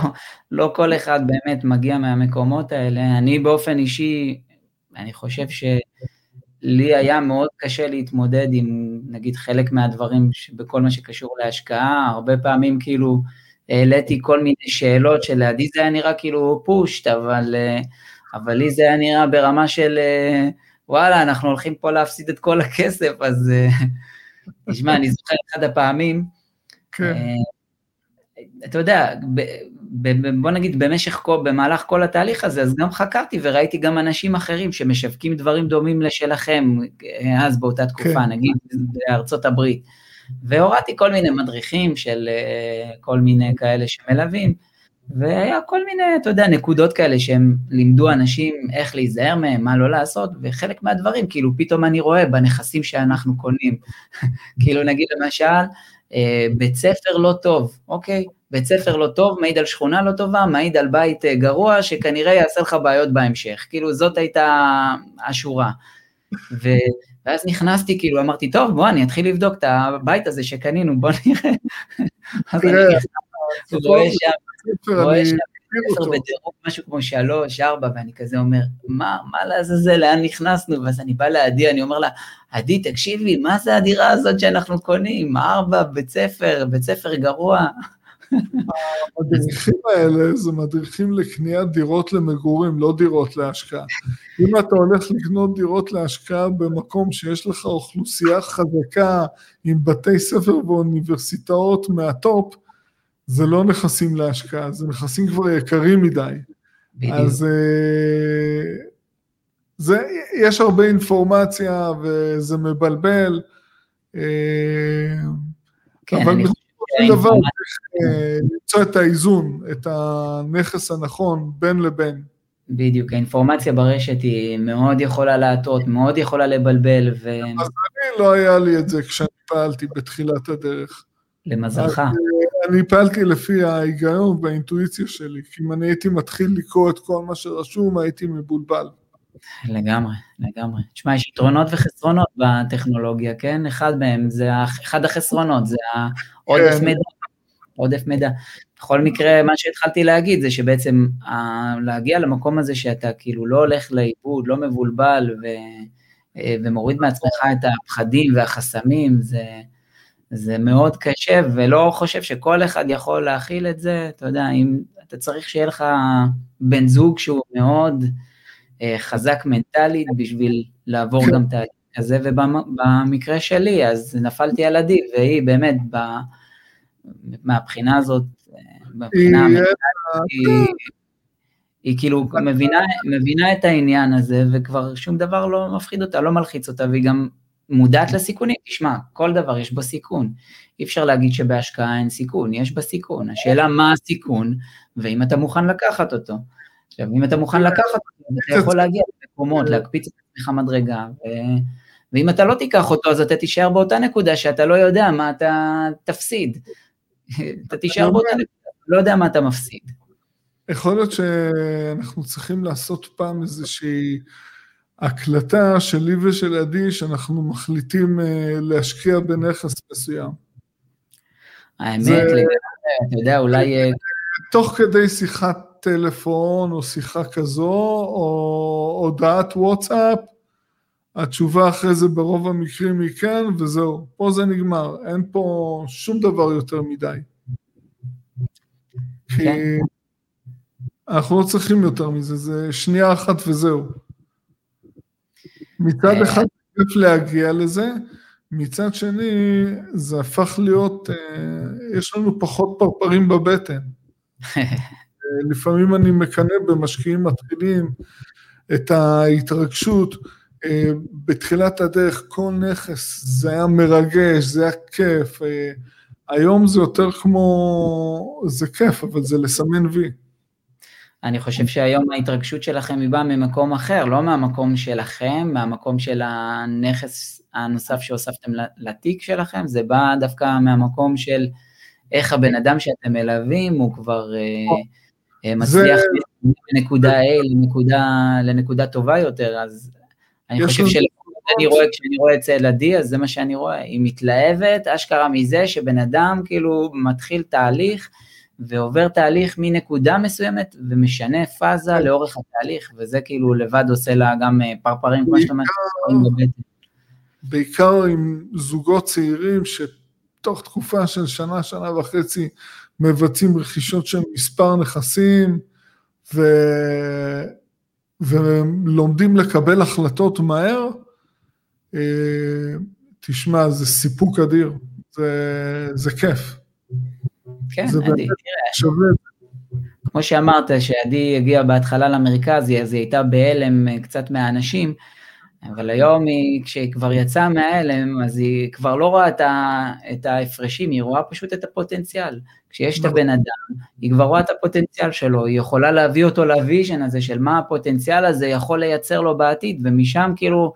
לא כל אחד באמת מגיע מהמקומות האלה. אני באופן אישי אני חושב שלי היה מאוד קשה להתמודד עם נגיד חלק מהדברים בכל מה שקשור להשקעה, הרבה פעמים כאילו העליתי כל מיני שאלות שלעדי זה היה נראה כאילו פושט, אבל, אבל לי זה היה נראה ברמה של וואלה, אנחנו הולכים פה להפסיד את כל הכסף, אז תשמע, אני זוכר אחד הפעמים, כן. אתה יודע, בוא נגיד במשך, במהלך כל התהליך הזה, אז גם חקרתי וראיתי גם אנשים אחרים שמשווקים דברים דומים לשלכם, אז באותה תקופה, כן. נגיד בארצות הברית. והורדתי כל מיני מדריכים של אה, כל מיני כאלה שמלווים, והיה כל מיני, אתה יודע, נקודות כאלה שהם לימדו אנשים איך להיזהר מהם, מה לא לעשות, וחלק מהדברים, כאילו, פתאום אני רואה בנכסים שאנחנו קונים. כאילו, נגיד למשל, אה, בית ספר לא טוב, אוקיי? בית ספר לא טוב, מעיד על שכונה לא טובה, מעיד על בית אה, גרוע, שכנראה יעשה לך בעיות בהמשך. כאילו, זאת הייתה השורה. ו... ואז נכנסתי, כאילו, אמרתי, טוב, בוא, אני אתחיל לבדוק את הבית הזה שקנינו, בוא נראה. אז אני נכנס, רואה שם, רואה שם ספר בדירוג משהו כמו שלוש, ארבע, ואני כזה אומר, מה, מה לעזאזל, לאן נכנסנו? ואז אני בא לעדי, אני אומר לה, עדי, תקשיבי, מה זה הדירה הזאת שאנחנו קונים? ארבע, בית ספר, בית ספר גרוע. המדריכים האלה זה מדריכים לקניית דירות למגורים, לא דירות להשקעה. אם אתה הולך לקנות דירות להשקעה במקום שיש לך אוכלוסייה חזקה עם בתי ספר ואוניברסיטאות מהטופ, זה לא נכסים להשקעה, זה נכסים כבר יקרים מדי. בדיוק. אז אה, זה, יש הרבה אינפורמציה וזה מבלבל, אה, כן, אבל בסופו של דבר צריך אה, למצוא את האיזון, את הנכס הנכון בין לבין. בדיוק, האינפורמציה ברשת היא מאוד יכולה להטעות, מאוד יכולה לבלבל. ו... אז אני לא היה לי את זה כשאני פעלתי בתחילת הדרך. למזלך. אני פעלתי לפי ההיגיון והאינטואיציה שלי, כי אם אני הייתי מתחיל לקרוא את כל מה שרשום, הייתי מבולבל. לגמרי, לגמרי. תשמע, יש יתרונות וחסרונות בטכנולוגיה, כן? אחד מהם זה, אחד החסרונות, זה העודף כן. מידע. עודף מידע. בכל מקרה, מה שהתחלתי להגיד זה שבעצם להגיע למקום הזה שאתה כאילו לא הולך לאיבוד, לא מבולבל ו, ומוריד מעצמך את הפחדים והחסמים, זה, זה מאוד קשה, ולא חושב שכל אחד יכול להכיל את זה, אתה יודע, אם אתה צריך שיהיה לך בן זוג שהוא מאוד אה, חזק מנטלית בשביל לעבור גם את הזה, ובמקרה שלי, אז נפלתי על עדי, והיא באמת, ב, מהבחינה הזאת, מבחינה המנטלית, היא, היא כאילו מבינה, מבינה את העניין הזה, וכבר שום דבר לא מפחיד אותה, לא מלחיץ אותה, והיא גם מודעת לסיכונים, תשמע, כל דבר יש בו סיכון. אי אפשר להגיד שבהשקעה אין סיכון, יש בה סיכון. השאלה מה הסיכון, ואם אתה מוכן לקחת אותו. עכשיו, אם אתה מוכן לקחת אותו, אתה יכול להגיע למקומות, להקפיץ את עצמך מדרגה, ו... ואם אתה לא תיקח אותו, אז אתה תישאר באותה נקודה שאתה לא יודע מה אתה תפסיד. אתה תישאר באותה נקודה, לא יודע מה אתה מפסיד. יכול להיות שאנחנו צריכים לעשות פעם איזושהי... הקלטה שלי ושל עדי שאנחנו מחליטים אה, להשקיע בנכס מסוים. האמת, זה... אתה יודע, אולי... אה, תוך כדי שיחת טלפון או שיחה כזו, או הודעת וואטסאפ, התשובה אחרי זה ברוב המקרים היא כן, וזהו, פה זה נגמר, אין פה שום דבר יותר מדי. כן. כי אנחנו לא צריכים יותר מזה, זה שנייה אחת וזהו. מצד אה, אחד כיף להגיע לזה, מצד שני זה הפך להיות, אה, יש לנו פחות פרפרים בבטן. אה, לפעמים אני מקנא במשקיעים מתחילים את ההתרגשות. בתחילת הדרך כל נכס זה היה מרגש, זה היה כיף. היום זה יותר כמו, זה כיף, אבל זה לסמן וי. אני חושב שהיום ההתרגשות שלכם היא באה ממקום אחר, לא מהמקום שלכם, מהמקום של הנכס הנוסף שהוספתם לתיק שלכם, זה בא דווקא מהמקום של איך הבן אדם שאתם מלווים, הוא כבר uh, מצליח זה... מנקודה A לנקודה, לנקודה טובה יותר, אז אני חושב שאני רואה, כשאני רואה אצל עדי, אז זה מה שאני רואה, היא מתלהבת, אשכרה מזה שבן אדם כאילו מתחיל תהליך, ועובר תהליך מנקודה מסוימת ומשנה פאזה כן. לאורך התהליך, וזה כאילו לבד עושה לה גם אה, פרפרים, כמו שאתה אומר, בעיקר עם זוגות צעירים שתוך תקופה של שנה, שנה וחצי, מבצעים רכישות של מספר נכסים, ו... ולומדים לקבל החלטות מהר, אה, תשמע, זה סיפוק אדיר, זה, זה כיף. כן, זה עדי, תראה. כמו שאמרת, שעדי הגיעה בהתחלה למרכז, אז היא הייתה בהלם אה, קצת מהאנשים, אבל היום היא, כשהיא כבר יצאה מההלם, אז היא כבר לא רואה את, ה, את ההפרשים, היא רואה פשוט את הפוטנציאל. כשיש את נכון. הבן אדם, היא כבר רואה את הפוטנציאל שלו, היא יכולה להביא אותו ל vision הזה של מה הפוטנציאל הזה יכול לייצר לו בעתיד, ומשם כאילו,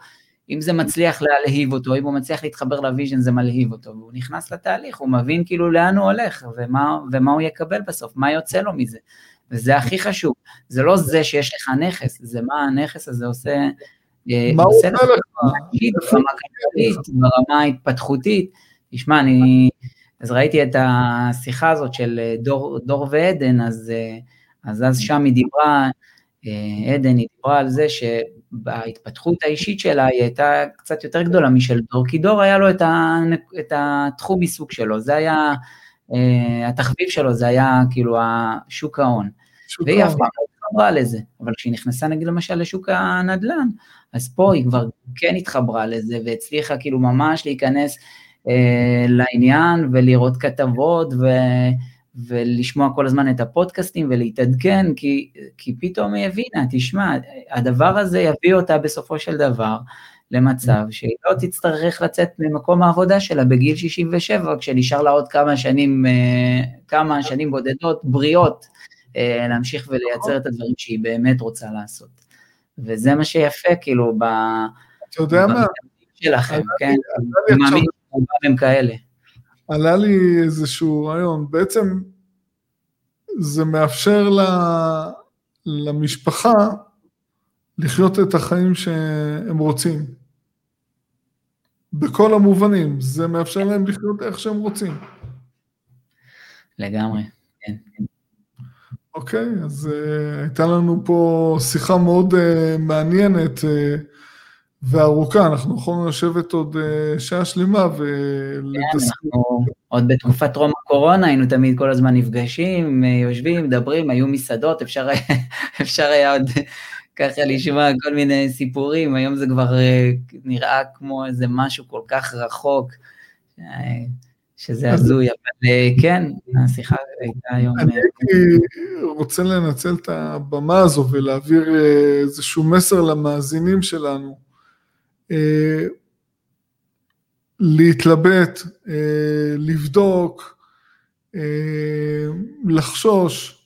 אם זה מצליח להלהיב אותו, אם הוא מצליח להתחבר ל vision זה מלהיב אותו, והוא נכנס לתהליך, הוא מבין כאילו לאן הוא הולך, ומה, ומה הוא יקבל בסוף, מה יוצא לו מזה. וזה הכי חשוב, זה לא זה שיש לך נכס, זה מה הנכס הזה עושה, אה, מה הוא עושה לך? ברמה כלכלית, ברמה ההתפתחותית. תשמע, אני, אז ראיתי את השיחה הזאת של אה, דור, דור ועדן, אז, אה, אז אז שם היא דיברה, עדן, היא דיברה על זה שבהתפתחות האישית שלה היא הייתה קצת יותר גדולה משל דור, כי דור היה לו את, ה, את התחום עיסוק שלו, זה היה, התחביב שלו, זה היה כאילו השוק ההון. והיא אף פעם לא התחברה לזה, אבל כשהיא נכנסה נגיד למשל לשוק הנדל"ן, אז פה היא כבר כן התחברה לזה והצליחה כאילו ממש להיכנס אה, לעניין ולראות כתבות ו, ולשמוע כל הזמן את הפודקאסטים ולהתעדכן, כי, כי פתאום היא הבינה, תשמע, הדבר הזה יביא אותה בסופו של דבר למצב שהיא לא תצטרך לצאת ממקום העבודה שלה בגיל 67, כשנשאר לה עוד כמה שנים, אה, כמה שנים בודדות, בריאות, אה, להמשיך ולייצר את הדברים שהיא באמת רוצה לעשות. וזה מה שיפה, כאילו, ב... אתה יודע מה? שלכם, כן? אני מאמין שרובם הם כאלה. עלה לי איזשהו רעיון, בעצם זה מאפשר למשפחה לחיות את החיים שהם רוצים. בכל המובנים, זה מאפשר להם לחיות איך שהם רוצים. לגמרי, כן. אוקיי, אז uh, הייתה לנו פה שיחה מאוד uh, מעניינת uh, וארוכה, אנחנו יכולנו לשבת עוד uh, שעה שלמה ולדסק... כן, אנחנו עוד בתקופת טרום הקורונה היינו תמיד כל הזמן נפגשים, יושבים, מדברים, היו מסעדות, אפשר, אפשר היה עוד ככה לשמוע כל מיני סיפורים, היום זה כבר uh, נראה כמו איזה משהו כל כך רחוק. שזה הזוי, אבל אה, כן, השיחה הייתה היום... אני אה, רוצה לנצל את הבמה הזו ולהעביר אה, איזשהו מסר למאזינים שלנו. להתלבט, לבדוק, לחשוש,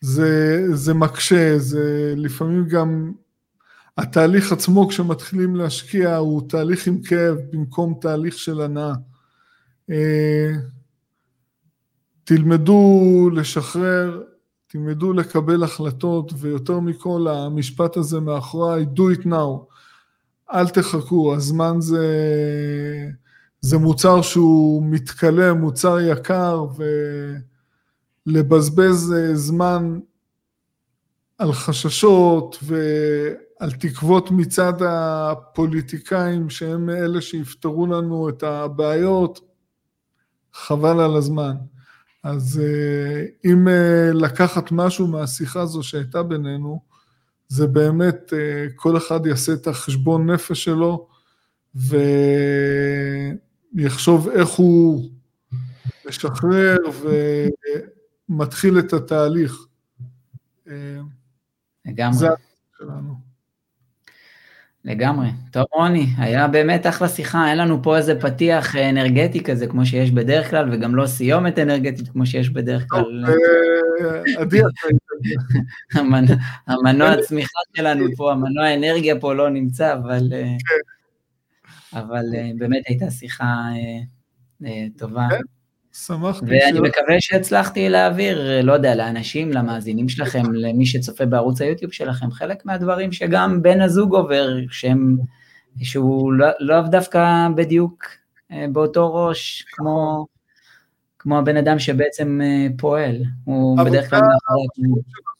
זה, זה מקשה, זה לפעמים גם התהליך עצמו כשמתחילים להשקיע הוא תהליך עם כאב במקום תהליך של הנאה. אה, תלמדו לשחרר, תלמדו לקבל החלטות, ויותר מכל המשפט הזה מאחוריי, do it now. אל תחכו, הזמן זה, זה מוצר שהוא מתכלה, מוצר יקר, ולבזבז זמן על חששות ועל תקוות מצד הפוליטיקאים שהם אלה שיפתרו לנו את הבעיות, חבל על הזמן. אז אה, אם אה, לקחת משהו מהשיחה הזו שהייתה בינינו, זה באמת אה, כל אחד יעשה את החשבון נפש שלו ויחשוב איך הוא משחרר ומתחיל את התהליך. לגמרי. זה שלנו. לגמרי. טוב רוני, היה באמת אחלה שיחה, אין לנו פה איזה פתיח אנרגטי כזה כמו שיש בדרך כלל, וגם לא סיומת אנרגטית כמו שיש בדרך כלל. אה, עדי, המנוע הצמיחה שלנו פה, המנוע האנרגיה פה לא נמצא, אבל, אה, כן. אבל אה, באמת הייתה שיחה טובה. כן. שמחתי. ואני מקווה שהצלחתי להעביר, לא יודע, לאנשים, למאזינים שלכם, למי שצופה בערוץ היוטיוב שלכם, חלק מהדברים שגם בן הזוג עובר, שהם, שהוא לא, לא דווקא בדיוק אה, באותו ראש כמו, כמו הבן אדם שבעצם אה, פועל, הוא בדרך כלל מאחורי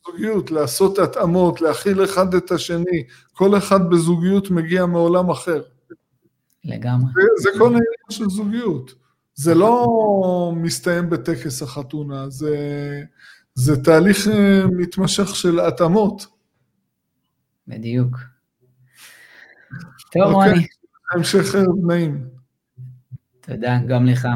הזוגיות, לעשות התאמות, להכיל אחד את השני, כל אחד בזוגיות מגיע מעולם אחר. לגמרי. זה, זה כל העניין של זוגיות. זה לא מסתיים בטקס החתונה, זה, זה תהליך אה, מתמשך של התאמות. בדיוק. טוב, אוקיי, רוני. המשך ערב נעים. תודה, גם לך.